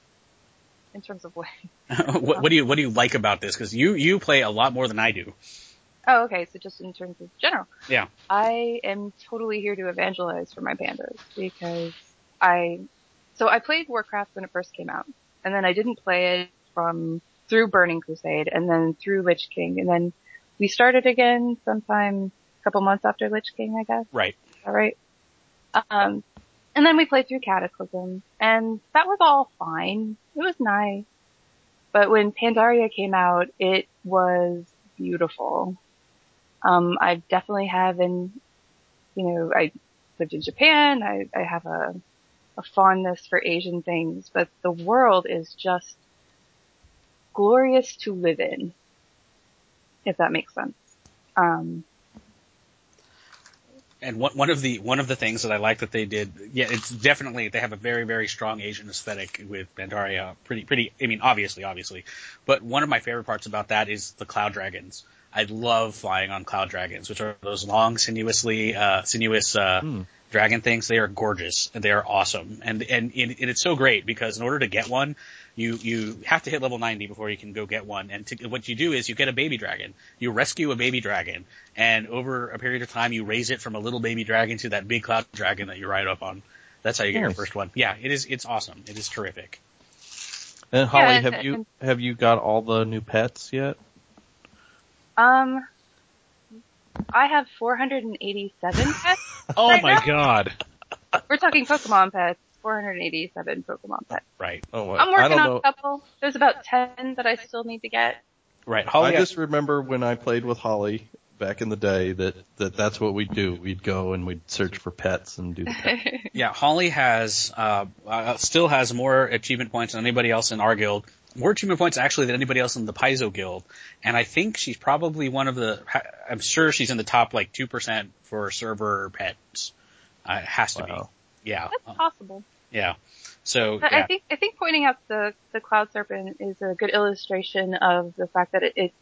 in terms of what? what, what do you what do you like about this? Because you you play a lot more than I do. Oh, okay. So just in terms of general. Yeah. I am totally here to evangelize for my pandas because I, so I played Warcraft when it first came out and then I didn't play it from through Burning Crusade and then through Lich King and then we started again sometime couple months after Lich King, I guess. Right. All right. Um, and then we played through Cataclysm, and that was all fine. It was nice. But when Pandaria came out, it was beautiful. Um, I definitely have in, you know, I lived in Japan. I, I have a, a fondness for Asian things, but the world is just glorious to live in, if that makes sense. Um, And one one of the one of the things that I like that they did, yeah, it's definitely they have a very very strong Asian aesthetic with Pandaria. Pretty pretty. I mean, obviously, obviously, but one of my favorite parts about that is the cloud dragons. I love flying on cloud dragons, which are those long, sinuously uh, sinuous uh, Hmm. dragon things. They are gorgeous and they are awesome. And, and and it's so great because in order to get one, you you have to hit level 90 before you can go get one. And to, what you do is you get a baby dragon. You rescue a baby dragon, and over a period of time, you raise it from a little baby dragon to that big cloud dragon that you ride up on. That's how you get your first one. Yeah, it is. It's awesome. It is terrific. And Holly, Yeah, have you have you got all the new pets yet? um, I have 487 pets. Oh Right my now? god. We're talking Pokemon pets. 487 Pokemon pets. Right. Oh, I'm I working don't on know. a couple. There's about 10 that I still need to get. Right. Holly, I just remember when I played with Holly back in the day that, that that's what we'd do. We'd go and we'd search for pets and do the pet. Yeah, Holly has uh, uh, still has more achievement points than anybody else in our guild. More achievement points actually than anybody else in the Paizo guild, and I think she's probably one of the. I'm sure she's in the top like two percent for server pets. Uh, it has to Wow. be. Yeah, That's possible. Yeah. So But yeah, I think I think pointing out the the cloud serpent is a good illustration of the fact that it, it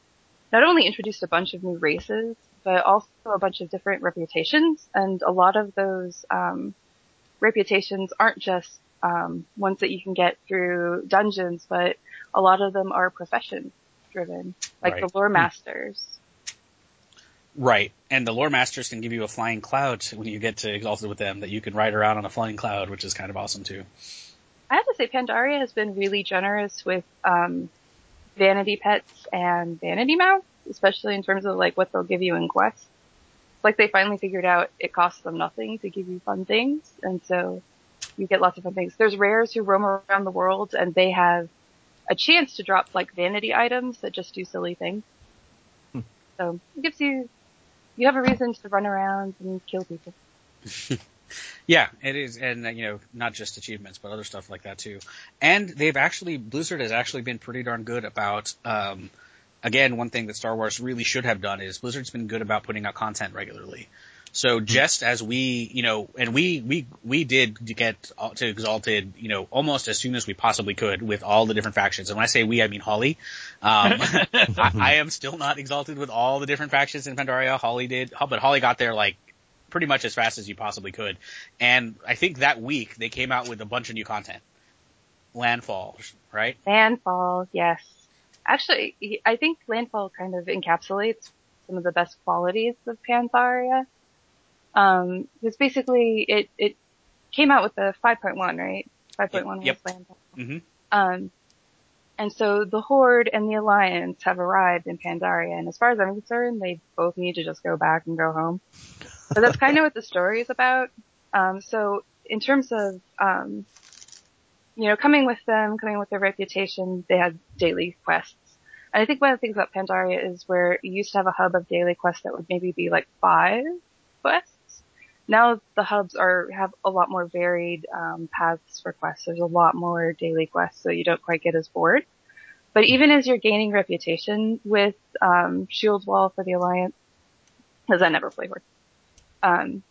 not only introduced a bunch of new races, but also a bunch of different reputations, and a lot of those um, reputations aren't just um, ones that you can get through dungeons, but a lot of them are profession driven, like Right. the lore masters. Right. And the lore masters can give you a flying cloud when you get to exalted with them that you can ride around on a flying cloud, which is kind of awesome too. I have to say, Pandaria has been really generous with um, vanity pets and vanity mounts, especially in terms of like what they'll give you in quests. It's like they finally figured out it costs them nothing to give you fun things, and so you get lots of fun things. There's rares who roam around the world, and they have a chance to drop like vanity items that just do silly things. So it gives you you have a reason to run around and kill people. Yeah, it is, and uh, you know, not just achievements, but other stuff like that too. And they've actually, Blizzard has actually been pretty darn good about, um, again, one thing that Star Wars really should have done is Blizzard's been good about putting out content regularly. So just as we, you know, and we, we, we did get to Exalted, you know, almost as soon as we possibly could with all the different factions. And when I say we, I mean Holly. Um, I, I am still not Exalted with all the different factions in Pandaria. Holly did, but Holly got there like pretty much as fast as you possibly could. And I think that week they came out with a bunch of new content. Landfall, right? Landfall, yes. Actually, I think Landfall kind of encapsulates some of the best qualities of Pandaria. Um, because basically it, it came out with the 5.1, right? 5.1 Yep. was Landfall. hmm Um, and so the Horde and the Alliance have arrived in Pandaria, and as far as I'm concerned, they both need to just go back and go home. But that's kind of what the story is about. Um, so in terms of, um, you know, coming with them, coming with their reputation, they had daily quests. And I think one of the things about Pandaria is where you used to have a hub of daily quests that would maybe be like five quests. Now the hubs are have a lot more varied um, paths for quests. There's a lot more daily quests, so you don't quite get as bored. But even as you're gaining reputation with um, Shield Wall for the Alliance, because I never play Horde, um,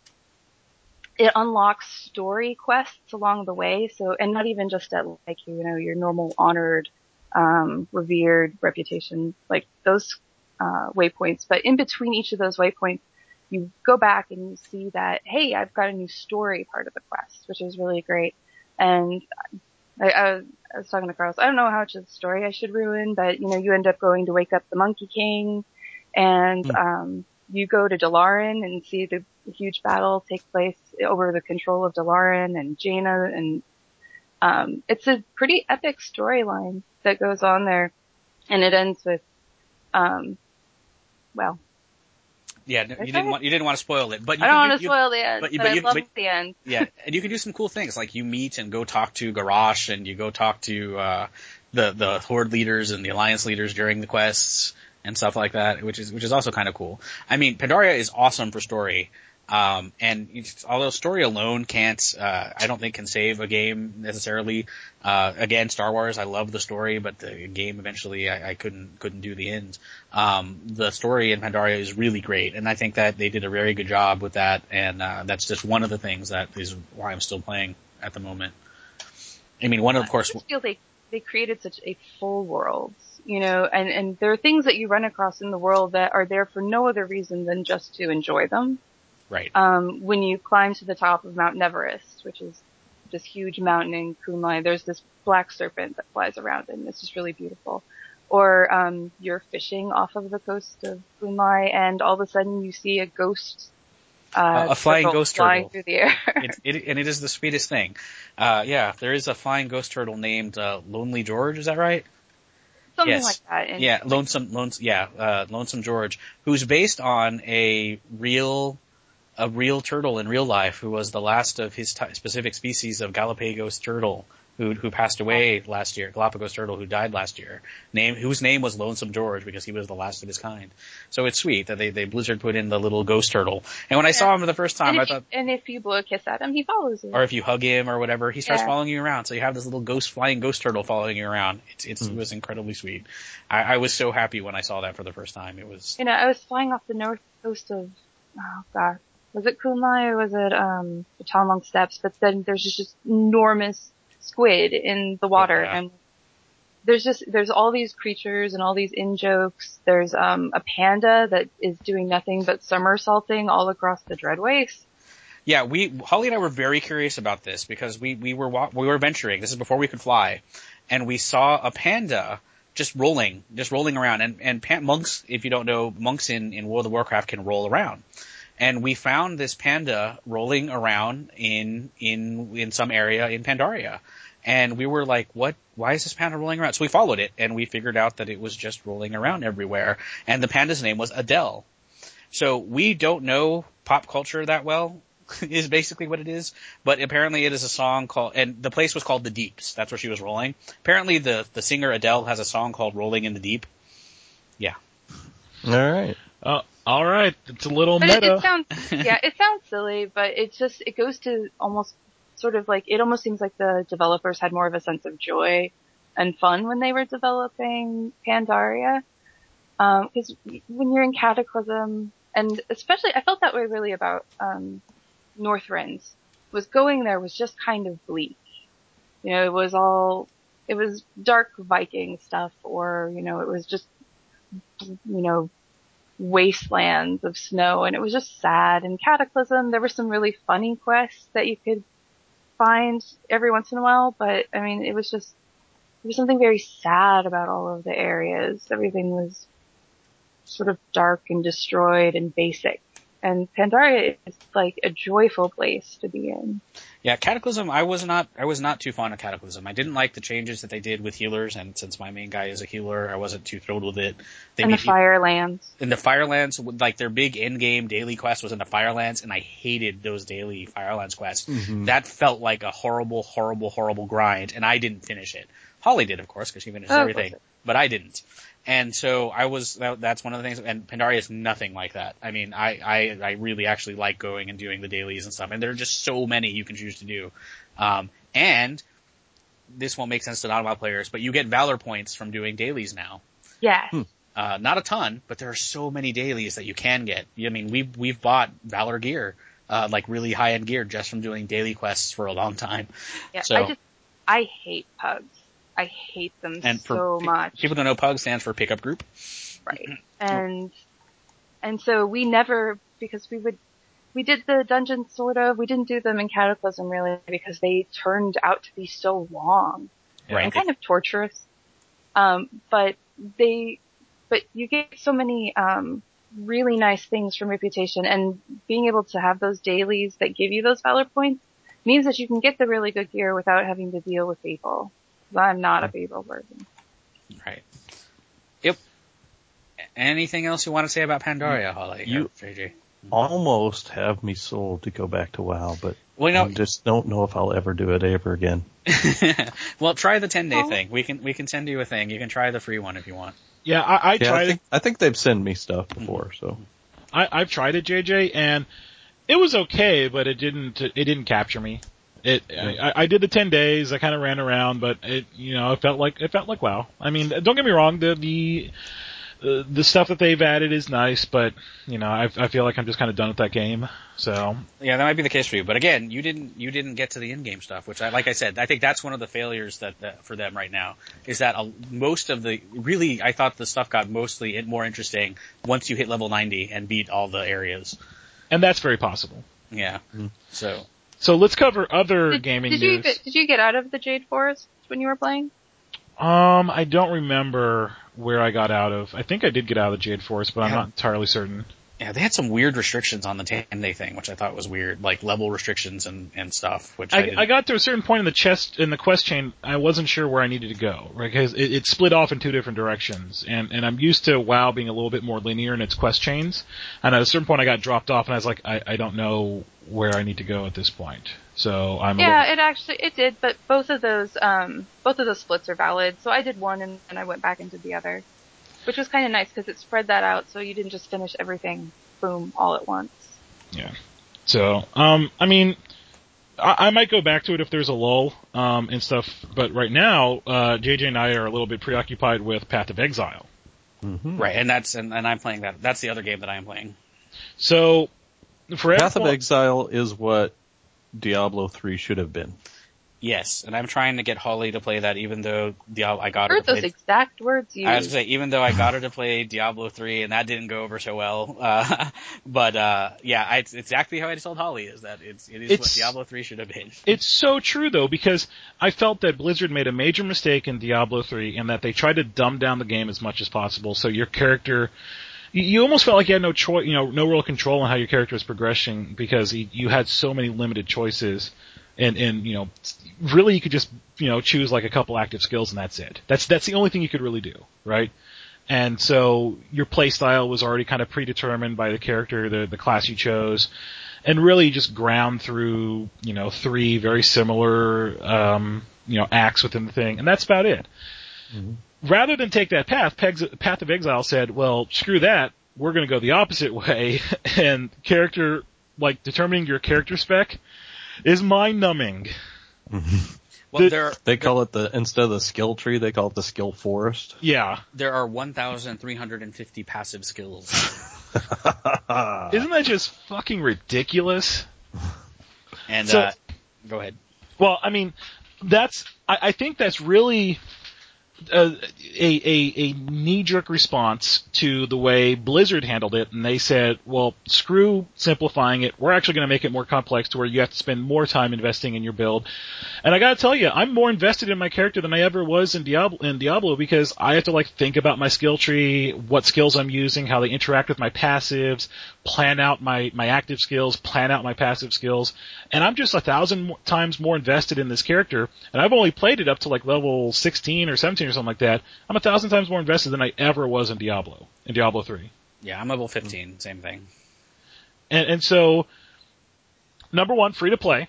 it unlocks story quests along the way. So, and not even just at like you know your normal honored, um, revered reputation, like those uh, waypoints. But in between each of those waypoints, you go back and you see that hey, I've got a new story part of the quest, which is really great. And I, I, was- I was talking to Carlos. I don't know how much of the story I should ruin, but you know, you end up going to wake up the Monkey King, and Hmm. um, you go to Dalaran and see the huge battle take place over the control of Dalaran and Jaina, and um, it's a pretty epic storyline that goes on there, and it ends with, um, well, Yeah, no, you didn't want you didn't want to spoil it, but you I don't can want to spoil the end, but but, you- but I you- love but- the end. yeah, and you can do some cool things like you meet and go talk to Garrosh and you go talk to uh, the the horde leaders and the alliance leaders during the quests and stuff like that, which is which is also kind of cool. I mean, Pandaria is awesome for story. Um, and although story alone can't, uh, I don't think can save a game necessarily. Uh, again, Star Wars, I love the story, but the game eventually I, I couldn't, couldn't do the end. Um, the story in Pandaria is really great, and I think that they did a very good job with that, and, uh, that's just one of the things that is why I'm still playing at the moment. I mean, one of course, I feel they they created such a full world, you know, and and there are things that you run across in the world that are there for no other reason than just to enjoy them. Right. Um, when you climb to the top of Mount Neverest, which is this huge mountain in Kunlai, there's this black serpent that flies around, and it's just really beautiful. Or um, you're fishing off of the coast of Kunlai, and all of a sudden you see a ghost. Uh, A- flying ghost flying turtle. through the air. it, it, and it is the sweetest thing. Uh, yeah, there is a flying ghost turtle named, uh, Lonely George, is that right? Something Yes. like that. And yeah, lonesome, lonesome, yeah, uh, lonesome George, who's based on a real, a real turtle in real life, who was the last of his ty specific species of Galapagos turtle, who who passed away last year. Galapagos turtle, who died last year, name whose name was Lonesome George because he was the last of his kind. So it's sweet that they they Blizzard put in the little ghost turtle. And when I saw him for the first time, I if you, thought. and if you blow a kiss at him, he follows you. Or if you hug him or whatever, he starts Yeah. following you around. So you have this little ghost flying ghost turtle following you around. It's, it's hmm. it was incredibly sweet. I, I was so happy when I saw that for the first time. It was you know, I was flying off the north coast of, oh god, was it Kunlai or was it, um, the Townlong Steppes? But then there's just this enormous squid in the water yeah. and there's just, there's all these creatures and all these in-jokes. There's, um, a panda that is doing nothing but somersaulting all across the Dreadwaste. Yeah, we Holly and I were very curious about this because we we were we were venturing. This is before we could fly, and we saw a panda just rolling, just rolling around. And and pan- monks, if you don't know, monks in in World of Warcraft can roll around. And we found this panda rolling around in in in some area in Pandaria. And we were like, what? Why is this panda rolling around? So we followed it and we figured out that it was just rolling around everywhere. And the panda's name was Adele. So we don't know pop culture that well, is basically what it is. But apparently it is a song called, and the place was called The Deeps. That's where she was rolling. Apparently the, the singer Adele has a song called Rolling in the Deep. Yeah. All right. Uh, all right, it's a little But it, meta. it sounds, yeah, it sounds silly, but it's just, it goes to almost sort of like, it almost seems like the developers had more of a sense of joy and fun when they were developing Pandaria. Um, cause when you're in Cataclysm, and especially, I felt that way really about, um, Northrend, was going there was just kind of bleak. You know, it was all, it was dark Viking stuff, or, you know, it was just, you know, wastelands of snow and it was just sad. And cataclysm there were some really funny quests that you could find every once in a while but i mean it was just there was something very sad about all of the areas. Everything was sort of dark and destroyed and basic. And pandaria is like a joyful place to be in Yeah, Cataclysm. I was not. I was not too fond of Cataclysm. I didn't like the changes that they did with healers, and since my main guy is a healer, I wasn't too thrilled with it. They and the made- firelands in the Firelands, like their big in-game daily quest was in the Firelands, and I hated those daily Firelands quests. Mm-hmm. That felt like a horrible, horrible, horrible grind, and I didn't finish it. Holly did, of course, because she finished Oh, everything, but I didn't. And so I was. That, that's one of the things. And Pandaria is nothing like that. I mean, I, I I really actually like going and doing the dailies and stuff, and there are just so many you can choose to do. Um, and this won't make sense to non-WoW players, but you get Valor points from doing dailies now. yes Uh, not a ton, but there are so many dailies that you can get. I mean, we've we've bought Valor gear, uh, like really high end gear, just from doing daily quests for a long time. yeah So- i just i hate pugs i hate them And so much people don't know, PUG stands for pickup group. Right. And, and so we never, because we would, we did the dungeons sort of, we didn't do them in Cataclysm really because they turned out to be so long Right. and kind of torturous. Um, but they, but you get so many, um, really nice things from Reputation and being able to have those dailies that give you those Valor points means that you can get the really good gear without having to deal with Fable. 'Cause I'm not a Fable person. Right. Yep. Anything else you want to say about Pandaria, Holly? You- or JJ? Almost have me sold to go back to WoW, but Well, I just don't know if I'll ever do it ever again. well, try the ten day Oh. thing. We can we can send you a thing. You can try the free one if you want. yeah, I, I Yeah, tried I think I think they've sent me stuff before, mm-hmm. so I, I've tried it, JJ, and it was okay, but it didn't it didn't capture me. It I, I did the ten days. I kind of ran around, but it you know it felt like it felt like wow. I mean, don't get me wrong. The the uh, the stuff that they've added is nice, but you know I, I feel like I'm just kind of done with that game. So Yeah, that might be the case for you. But again, you didn't you didn't get to the in game stuff, which I like I said, I think that's one of the failures that, that for them right now is that a, most of the really I thought the stuff got mostly in- more interesting once you hit level 90 and beat all the areas. and that's very possible. Yeah. So So let's cover other Did, gaming did you news. get, did you get out of the Jade Forest when you were playing? Um, I don't remember where I got out of. I think I did get out of the Jade Forest, but I'm not entirely certain. Yeah, they had some weird restrictions on the 10 day thing, which I thought was weird, like level restrictions and and stuff. Which I, I, I got to a certain point in the chest in the quest chain. I wasn't sure where I needed to go right? because it, it split off in two different directions, and and I'm used to WoW being a little bit more linear in its quest chains. And at a certain point, I got dropped off, and I was like, I, I don't know where I need to go at this point. So I'm Yeah, little, it actually it did, but both of those um both of those splits are valid. So I did one and then I went back into the other, which was kind of nice because it spread that out, so you didn't just finish everything boom all at once. Yeah. So um I mean. I, I might go back to it if there's a lull um, and stuff, but right now, uh, JJ and I are a little bit preoccupied with Path of Exile. mhm. right, and that's and, and I'm playing that. That's the other game that I'm playing. So, for Path of Exile- Exile is what Diablo three should have been. Yes, and I'm trying to get Holly to play that, even though Diablo, I got her Heard to those play. exact words I was gonna say, even though I got her to play Diablo 3 and that didn't go over so well, uh, but, uh, yeah, I, it's exactly how I told Holly is that it's, it is what Diablo 3 should have been. It's so true though, because I felt that Blizzard made a major mistake in Diablo 3 in that they tried to dumb down the game as much as possible. So your character, you, you almost felt like you had no choice, you know, no real control on how your character was progressing because you, you had so many limited choices. And, and, you know, really you could just, you know, choose like a couple active skills and that's it. That's, that's the only thing you could really do, right? And so your play style was already kind of predetermined by the character, the, the class you chose and really just ground through, you know, three very similar, um, you know, acts within the thing, and that's about it. Rather than take that path, Peg's, Path of Exile said, well, screw that, we're gonna go the opposite way, and character, like, determining your character spec is mind numbing. Well, The- there, They call it the instead of the skill tree, they call it the skill forest. Yeah. there are 1,350 passive skills. Isn't that just fucking ridiculous? And, So- uh, go ahead. Well, I mean, that's I, I think that's really Uh, a a, a, a knee jerk response to the way Blizzard handled it, and they said, "Well, screw simplifying it. We're actually going to make it more complex to where you have to spend more time investing in your build." And I got to tell you, I'm more invested in my character than I ever was in Diablo in Diablo because I have to like think about my skill tree, what skills I'm using, how they interact with my passives, plan out my my active skills, plan out my passive skills, and I'm just a thousand times more invested in this character. And I've only played it up to like level 16 or 17 or something like that. I'm a thousand times more invested than I ever was in Diablo, in Diablo 3. Yeah, I'm level 15, same thing. And, and so, number one, free to play.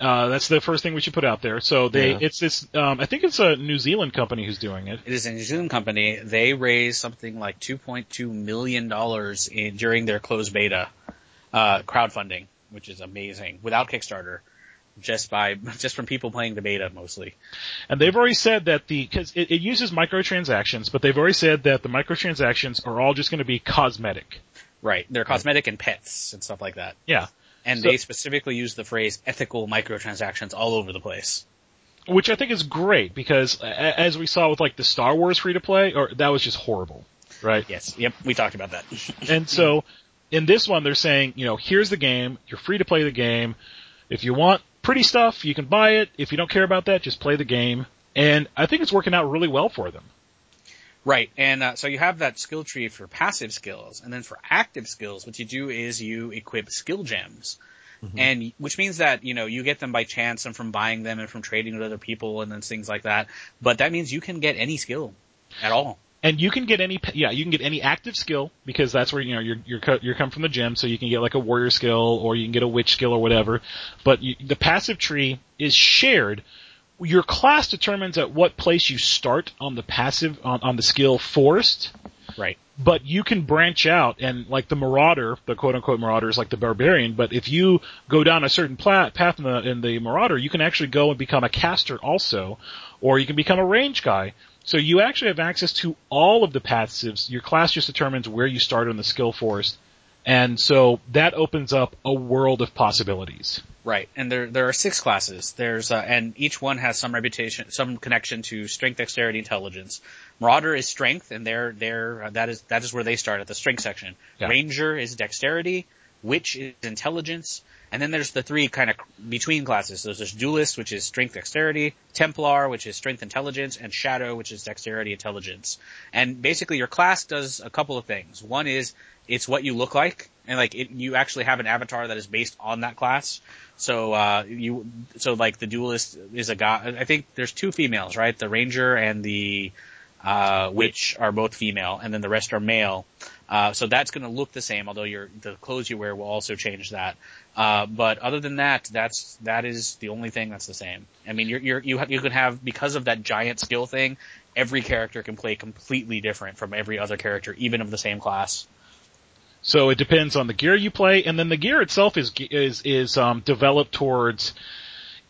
Uh, that's the first thing we should put out there. So they, Yeah. it's this, um, I think it's a New Zealand company who's doing it. It is a New Zealand company. They raised something like 2.2 million dollars in during their closed beta uh, crowdfunding, which is amazing, without Kickstarter, just by just from people playing the beta mostly. And they've already said that the, cause it, it uses microtransactions, but they've already said that the microtransactions are all just going to be cosmetic. Right, they're cosmetic and pets and stuff like that. Yeah. And So- they specifically use the phrase ethical microtransactions all over the place. Which I think is great because as we saw with like the Star Wars free to play, or that was just horrible. Right? Yes, yep, we talked about that. And so in this one, they're saying, you know, here's the game. You're free to play the game. If you want pretty stuff, you can buy it. If you don't care about that, just play the game. And I think it's working out really well for them. Right, and uh, so you have that skill tree for passive skills, and then for active skills, what you do is you equip skill gems, and which means that you know you get them by chance and from buying them and from trading with other people and then things like that. But that means you can get any skill at all. And you can get any, yeah, you can get any active skill because that's where you know you're you're co- you're come from the gym, so you can get like a warrior skill or you can get a witch skill or whatever. But you, the passive tree is shared. Your class determines at what place you start on the passive on, on the skill forest. Right. but you can branch out and like the marauder, the quote unquote marauder is like the barbarian, but if you go down a certain pla- path in the, in the marauder, you can actually go and become a caster also, or you can become a range guy. So you actually have access to all of the passives. Your class just determines where you start on the skill forest. And so that opens up a world of possibilities. Right, and there there are six classes. There's uh, and each one has some reputation, some connection to strength, dexterity, intelligence. Marauder is strength, and they're they're uh, that is that is where they start at the strength section. Yeah. Ranger is dexterity, witch is intelligence, and then there's the three kind of between classes. So there's duelist, which is strength, dexterity, Templar, which is strength, intelligence, and Shadow, which is dexterity, intelligence. And basically, your class does a couple of things. One is it's what you look like, and like it, you actually have an avatar that is based on that class. So uh, you so like the duelist is a guy. I think there's two females, right? The ranger and the uh, witch are both female, and then the rest are male. Uh, so that's going to look the same, although your the clothes you wear will also change that. Uh, but other than that, that's that is the only thing that's the same. I mean, you're, you're you have, you can have because of that giant skill thing. Every character can play completely different from every other character, even of the same class. So it depends on the gear you play, and then the gear itself is is is um, developed towards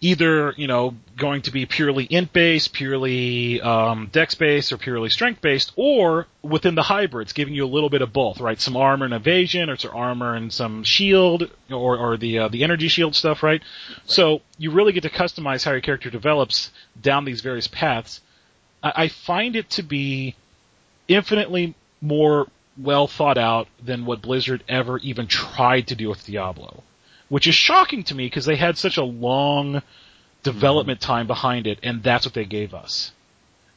either you know going to be purely int based, purely um, dex based, or purely strength based, or within the hybrids, giving you a little bit of both, right? Some armor and evasion, or some armor and some shield, or or the uh, the energy shield stuff, right? So you really get to customize how your character develops down these various paths. I, I find it to be infinitely more well thought out than what Blizzard ever even tried to do with Diablo which is shocking to me because they had such a long development mm-hmm. time behind it, and that's what they gave us.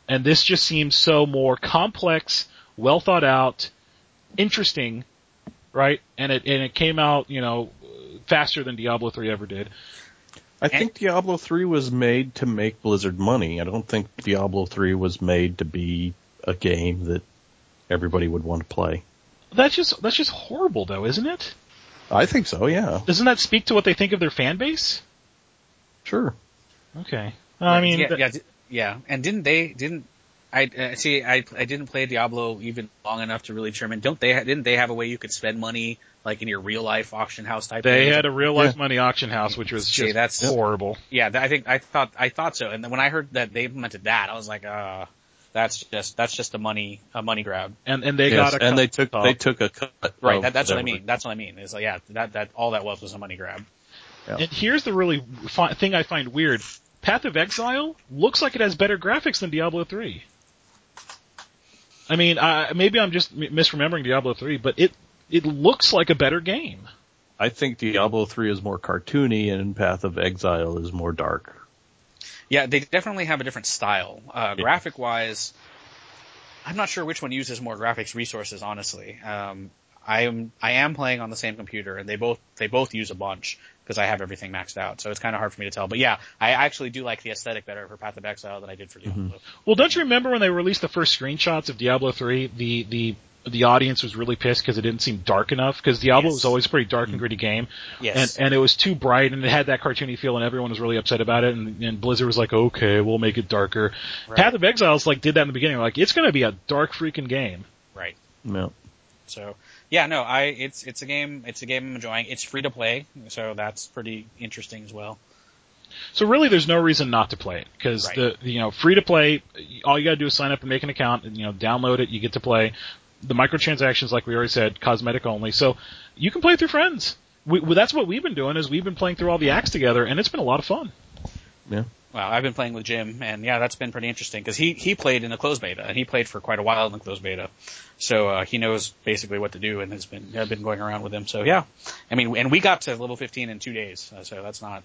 And this just seems so more complex, well thought out, interesting, right? And it and it came out, you know, faster than Diablo 3 ever did. I think Diablo 3 was made to make Blizzard money. I don't think Diablo 3 was made to be a game that everybody would want to play. That's just that's just horrible though, isn't it? I think so, yeah. Doesn't that speak to what they think of their fan base? Sure. Okay. I mean, yeah, th- yeah, yeah, and didn't they? Didn't I uh, see? I I didn't play Diablo even long enough to really determine. Don't they? ha- Didn't they have a way you could spend money like in your real life auction house type? they thing? had a real life money auction house, which was See, just that's- horrible. Yeah, I think I thought I thought so. And then when I heard that they implemented that, I was like, uh, that's just that's just a money a money grab. And and they Yes, got a and cut they took off. they took a cut. Right. That, that's what I mean. That's what I mean. Is like yeah, that that all that was was a money grab. And here's the really fi- thing I find weird: Path of Exile looks like it has better graphics than Diablo 3. I mean, I, maybe I'm just m- misremembering Diablo 3, but it it looks like a better game. I think Diablo 3 is more cartoony and Path of Exile is more dark. Yeah, they definitely have a different style. Uh, Yeah. graphic wise, I'm not sure which one uses more graphics resources. Honestly, um, I am I am playing on the same computer, and they both they both use a bunch because I have everything maxed out. So it's kind of hard for me to tell. But yeah, I actually do like the aesthetic better for Path of Exile than I did for Diablo. Well, don't you remember when they released the first screenshots of Diablo 3? The the the audience was really pissed because it didn't seem dark enough. Because Diablo Yes. was always a pretty dark and mm-hmm. gritty game, Yes. and and it was too bright and it had that cartoony feel, and everyone was really upset about it. And, and Blizzard was like, "Okay, we'll make it darker." Right. Path of Exiles like did that in the beginning. Like, it's going to be a dark freaking game. right. No. So yeah, no, I it's it's a game it's a game I'm enjoying. It's free to play, so that's pretty interesting as well. So really, there's no reason not to play it because Right. the you know free to play. All you got to do is sign up and make an account, and you know download it. You get to play. The microtransactions, like we already said, cosmetic only. So you can play with your friends. We, well, that's what we've been doing. Is we've been playing through all the acts together, and it's been a lot of fun. Yeah. Well, I've been playing with Jim, and yeah, that's been pretty interesting because he he played in the closed beta, and he played for quite a while in the closed beta, so uh, he knows basically what to do, and has been I've been going around with him. So yeah, I mean, and we got to level 15 in two days, uh, so that's not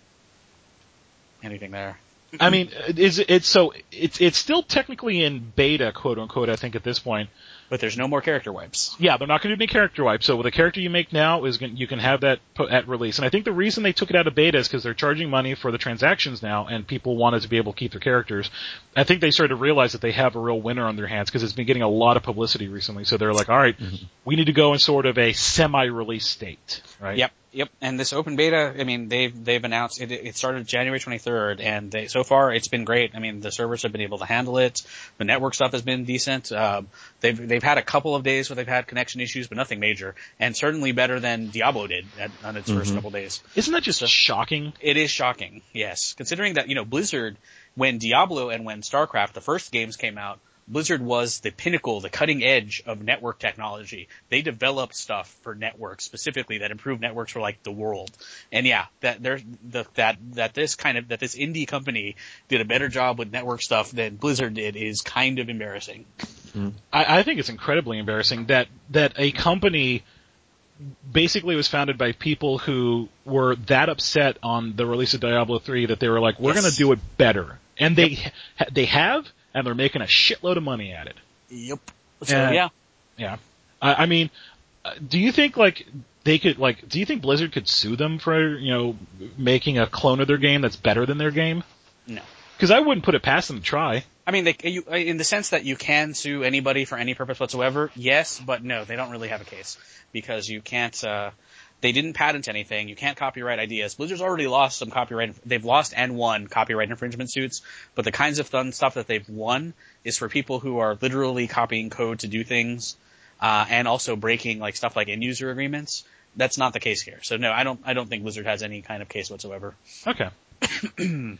anything there. I mean, is it's so it's it's still technically in beta, quote unquote. I think at this point. But there's no more character wipes. Yeah, they're not going to do any character wipes. So with a character you make now is going, you can have that at release. And I think the reason they took it out of beta is because they're charging money for the transactions now, and people wanted to be able to keep their characters. I think they started to realize that they have a real winner on their hands because it's been getting a lot of publicity recently. So they're like, all right, mm-hmm. we need to go in sort of a semi-release state, right? Yep, yep. And this open beta, I mean, they've they've announced it. It started January 23rd, and they, so far it's been great. I mean, the servers have been able to handle it. The network stuff has been decent. Um, they've they've had a couple of days where they've had connection issues, but nothing major, and certainly better than Diablo did at, on its first couple days. Isn't that just shocking? It is shocking, yes. Considering that, you know, Blizzard, when Diablo and when StarCraft, the first games came out, Blizzard was the pinnacle, the cutting edge of network technology. They developed stuff for networks specifically that improved networks for like the world. And yeah, that there's the, that that this kind of that this indie company did a better job with network stuff than Blizzard did is kind of embarrassing. Hmm. I, I think it's incredibly embarrassing that that a company basically was founded by people who were that upset on the release of Diablo 3 that they were like, we're Yes. going to do it better, and they ha- they have, and they're making a shitload of money at it. Yep. So Yeah. yeah. Yeah, I, I mean, uh, do you think like they could like? Do you think Blizzard could sue them for you know making a clone of their game that's better than their game? No. Because I wouldn't put it past them to try. I mean, they, you, in the sense that you can sue anybody for any purpose whatsoever, yes, but no, they don't really have a case because you can't. Uh, they didn't patent anything. You can't copyright ideas. Blizzard's already lost some copyright. They've lost and won copyright infringement suits, but the kinds of fun stuff that they've won is for people who are literally copying code to do things, uh, and also breaking like stuff like end user agreements. That's not the case here. So no, I don't I don't think Blizzard has any kind of case whatsoever. Okay.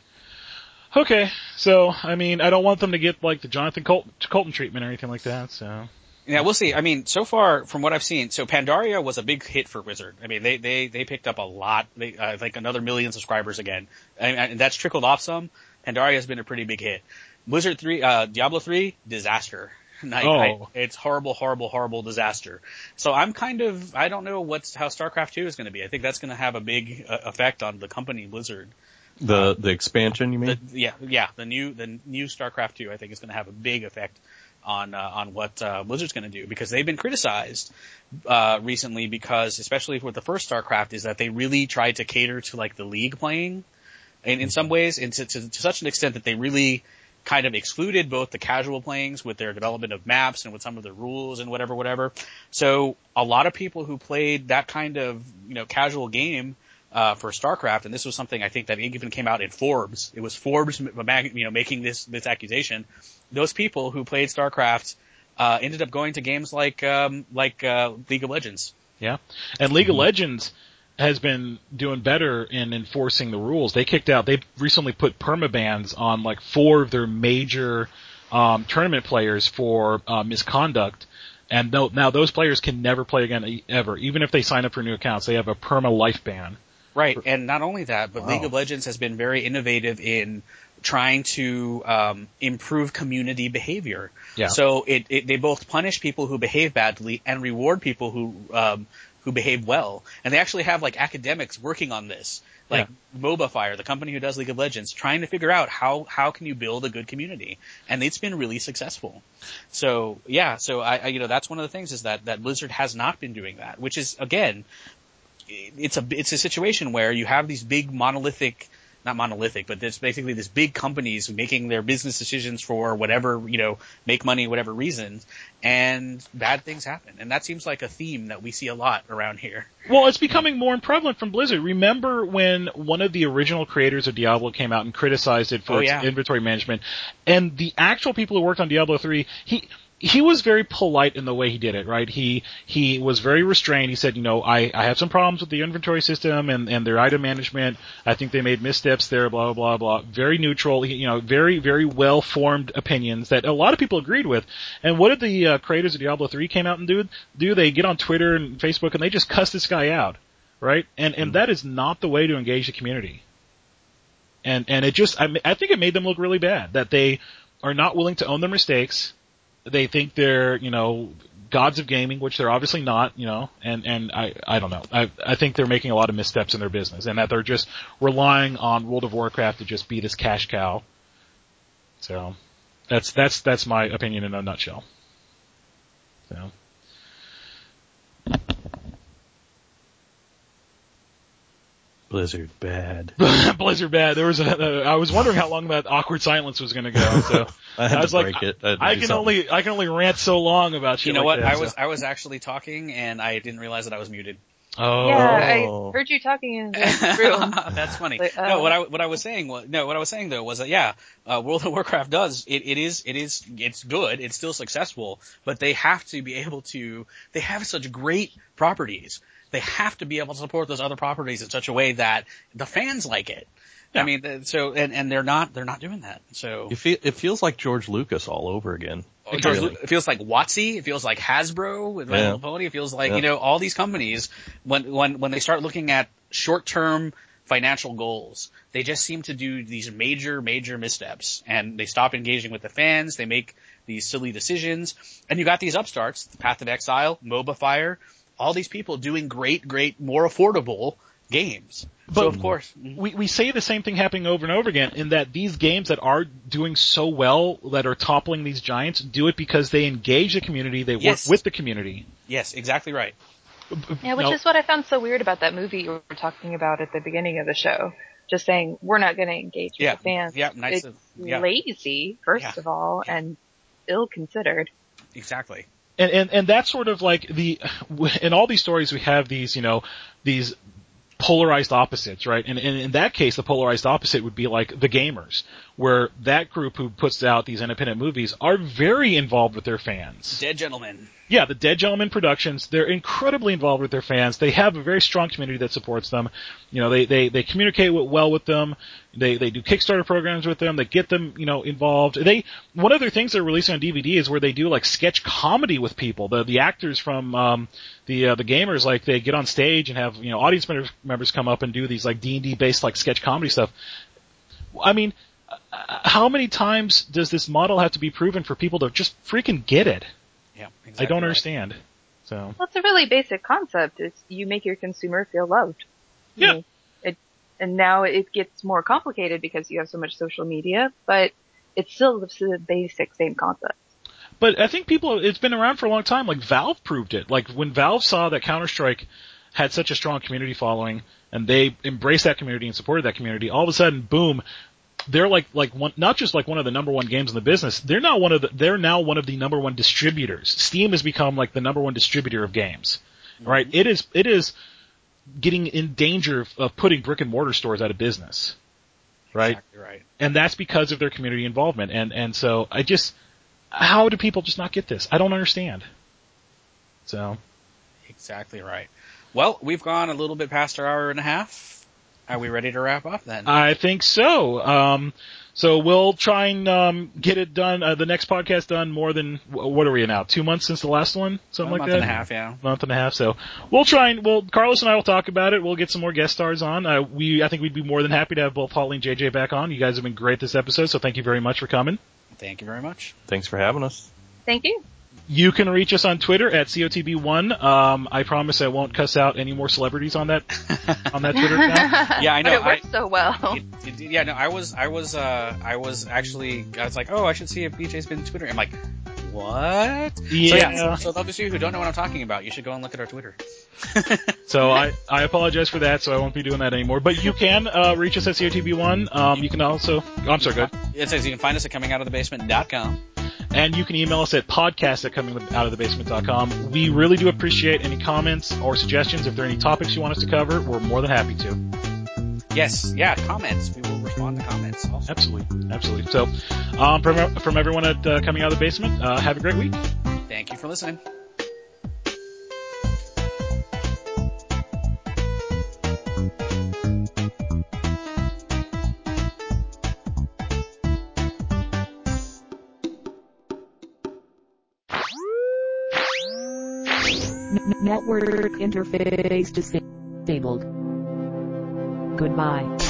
okay, so I mean, I don't want them to get like the Jonathan Col- Coulton treatment or anything like that. So Yeah, we'll see. I mean, so far from what I've seen, so Pandaria was a big hit for Blizzard. I mean, they they they picked up a lot, they, uh, like another million subscribers again, and, and that's trickled off some. Pandaria has been a pretty big hit. Blizzard three, uh, Diablo three, disaster. I, Oh. I, it's horrible, horrible, horrible disaster. So I'm kind of, I don't know what's how StarCraft two is going to be. I think that's going to have a big uh, effect on the company Blizzard. The the expansion, you mean? The, yeah, yeah, the new the new StarCraft two I think is going to have a big effect on uh, on what uh, Blizzard's going to do because they've been criticized uh, recently because especially with the first StarCraft is that they really tried to cater to like the league playing, and in some ways, and to, to, to such an extent that they really kind of excluded both the casual playings with their development of maps and with some of the rules and whatever, whatever. So a lot of people who played that kind of you know casual game uh, for StarCraft, and this was something I think that even came out in Forbes. It was Forbes, you know, making this this accusation. Those people who played StarCraft uh, ended up going to games like um, like uh, League of Legends. yeah, and League of Legends has been doing better in enforcing the rules. They kicked out. They recently put permabans on like four of their major um, tournament players for uh, misconduct. And no, now those players can never play again ever, even if they sign up for new accounts. They have a perma life ban. Right, and not only that, but Wow. League of Legends has been very innovative in trying to um, improve community behavior. Yeah. So it, it they both punish people who behave badly and reward people who um, who behave well. And they actually have like academics working on this, like MOBA Fire, the company who does League of Legends, trying to figure out how how can you build a good community. And it's been really successful. So yeah, so I, I you know that's one of the things is that that Blizzard has not been doing that, which is again it's a it's a situation where you have these big monolithic not monolithic, but there's basically this big companies making their business decisions for whatever, you know, make money, whatever reasons, and bad things happen. And that seems like a theme that we see a lot around here. Well, it's becoming more prevalent from Blizzard. Remember when one of the original creators of Diablo came out and criticized it for Oh, its yeah. inventory management, and the actual people who worked on Diablo 3, he he was very polite in the way he did it, right? He he was very restrained. He said, you know, I, I have some problems with the inventory system and, and their item management. I think they made missteps there, blah blah blah. Very neutral, you know, very very well formed opinions that a lot of people agreed with. And what did the uh, creators of Diablo 3 came out and do? Do they get on Twitter and Facebook and they just cuss this guy out, right? And and that is not the way to engage the community. And and it just I, I think it made them look really bad that they are not willing to own their mistakes. They think they're you know gods of gaming, which they're obviously not, you know. And and I I don't know. I I think they're making a lot of missteps in their business, and that they're just relying on World of Warcraft to just be this cash cow. So that's that's that's my opinion in a nutshell. So. Blizzard bad. Blizzard bad. There was a, uh, I was wondering how long that awkward silence was going to go. So I had I was to like, break it. I, I can something. only I can only rant so long about shit You know like what? that, I so- was I was actually talking and I didn't realize that I was muted. Oh. Yeah. I heard you talking in the. That's funny. Like, uh, no, what I what I was saying was no, what I was saying though was that yeah, uh, World of Warcraft does it, it is it is it's good, it's still successful, but they have to be able to they have such great properties. They have to be able to support those other properties in such a way that the fans like it. Yeah. I mean, so and and they're not they're not doing that. So You feel, it feels like George Lucas all over again. it, feels, Really. it feels like WotC. It feels like Hasbro with My Yeah. Pony. It feels like Yeah. you know all these companies when when when they start looking at short term financial goals, they just seem to do these major major missteps and they stop engaging with the fans. They make these silly decisions, and you got these upstarts, Path of Exile, MOBA Fire, all these people doing great great more affordable games. so But- of course, mhm. we we say the same thing happening over and over again in that these games that are doing so well that are toppling these giants do it because they engage the community, they Yes. work with the community. yes, exactly right. Yeah, which No. is what I found so weird about that movie you were talking about at the beginning of the show. Just saying we're not going to engage with Yeah, the fans. yeah, nice It's of- yeah. lazy, first Yeah. of all, and ill considered. Exactly. And and and that's sort of like the in all these stories we have these you know these polarized opposites right? And, and in that case the polarized opposite would be like the gamers where that group who puts out these independent movies are very involved with their fans. Dead gentlemen. Yeah, the Dead Gentlemen Productions, they're incredibly involved with their fans. They have a very strong community that supports them. You know, they, they, they communicate well with them. They, they do Kickstarter programs with them. They get them, you know, involved. They, one of their things they're releasing on DVD is where they do like sketch comedy with people. The, the actors from, um, the, uh, the gamers, like they get on stage and have, you know, audience members, come up and do these like D&D based like sketch comedy stuff. I mean, how many times does this model have to be proven for people to just freaking get it? Yeah, I don't understand. So Well, it's a really basic concept. It's you make your consumer feel loved. You Yeah. know, It, and now it gets more complicated because you have so much social media, but it's still the basic same concept. But I think people, it's been around for a long time. Like Valve proved it. Like when Valve saw that Counter Strike had such a strong community following, and they embraced that community and supported that community, all of a sudden, boom, they're like like one, not just like one of the number one games in the business. They're now one of the, they're now one of the number one distributors. Steam has become like the number one distributor of games. Mm-hmm. Right? It is it is getting in danger of, of putting brick and mortar stores out of business. Right? Exactly right. and that's because of their community involvement. And and so I just, how do people just not get this? I don't understand. So Exactly right. Well, we've gone a little bit past our hour and a half. Are we ready to wrap up then? I think so. Um, so we'll try and um, get it done. Uh, the next podcast done more than what are we now? Two months since the last one, something a like month that. Month and a half, yeah. month and a half. So we'll try and well, Carlos and I will talk about it. We'll get some more guest stars on. Uh, we I think we'd be more than happy to have both Paulie and JJ back on. You guys have been great this episode, so thank you very much for coming. Thank you very much. Thanks for having us. Thank you. You can reach us on Twitter at COTB1. Um, I promise I won't cuss out any more celebrities on that on that Twitter account. Yeah, I know, But it I- so well. It- it- yeah, no, I was, I was, uh, I was actually, I was like, oh, I should see if BJ's been Twitter. I'm like, what? So, Yeah. so those of you who don't know what I'm talking about, you should go and look at our Twitter. So I, I apologize for that. So I won't be doing that anymore. But you can uh, reach us at COTB1. Um, you can also. Oh, I'm sorry. Good. It says you can find us at comingoutofthebasement.com. And you can email us at podcast at comingoutofthebasement.com. We really do appreciate any comments or suggestions. If there are any topics you want us to cover, we're more than happy to. Yes, yeah, comments. We will respond to comments. Also. Absolutely, absolutely. So, um, from from everyone at uh, coming out of the basement, uh, have a great week. Thank you for listening. Network interface disabled. Goodbye.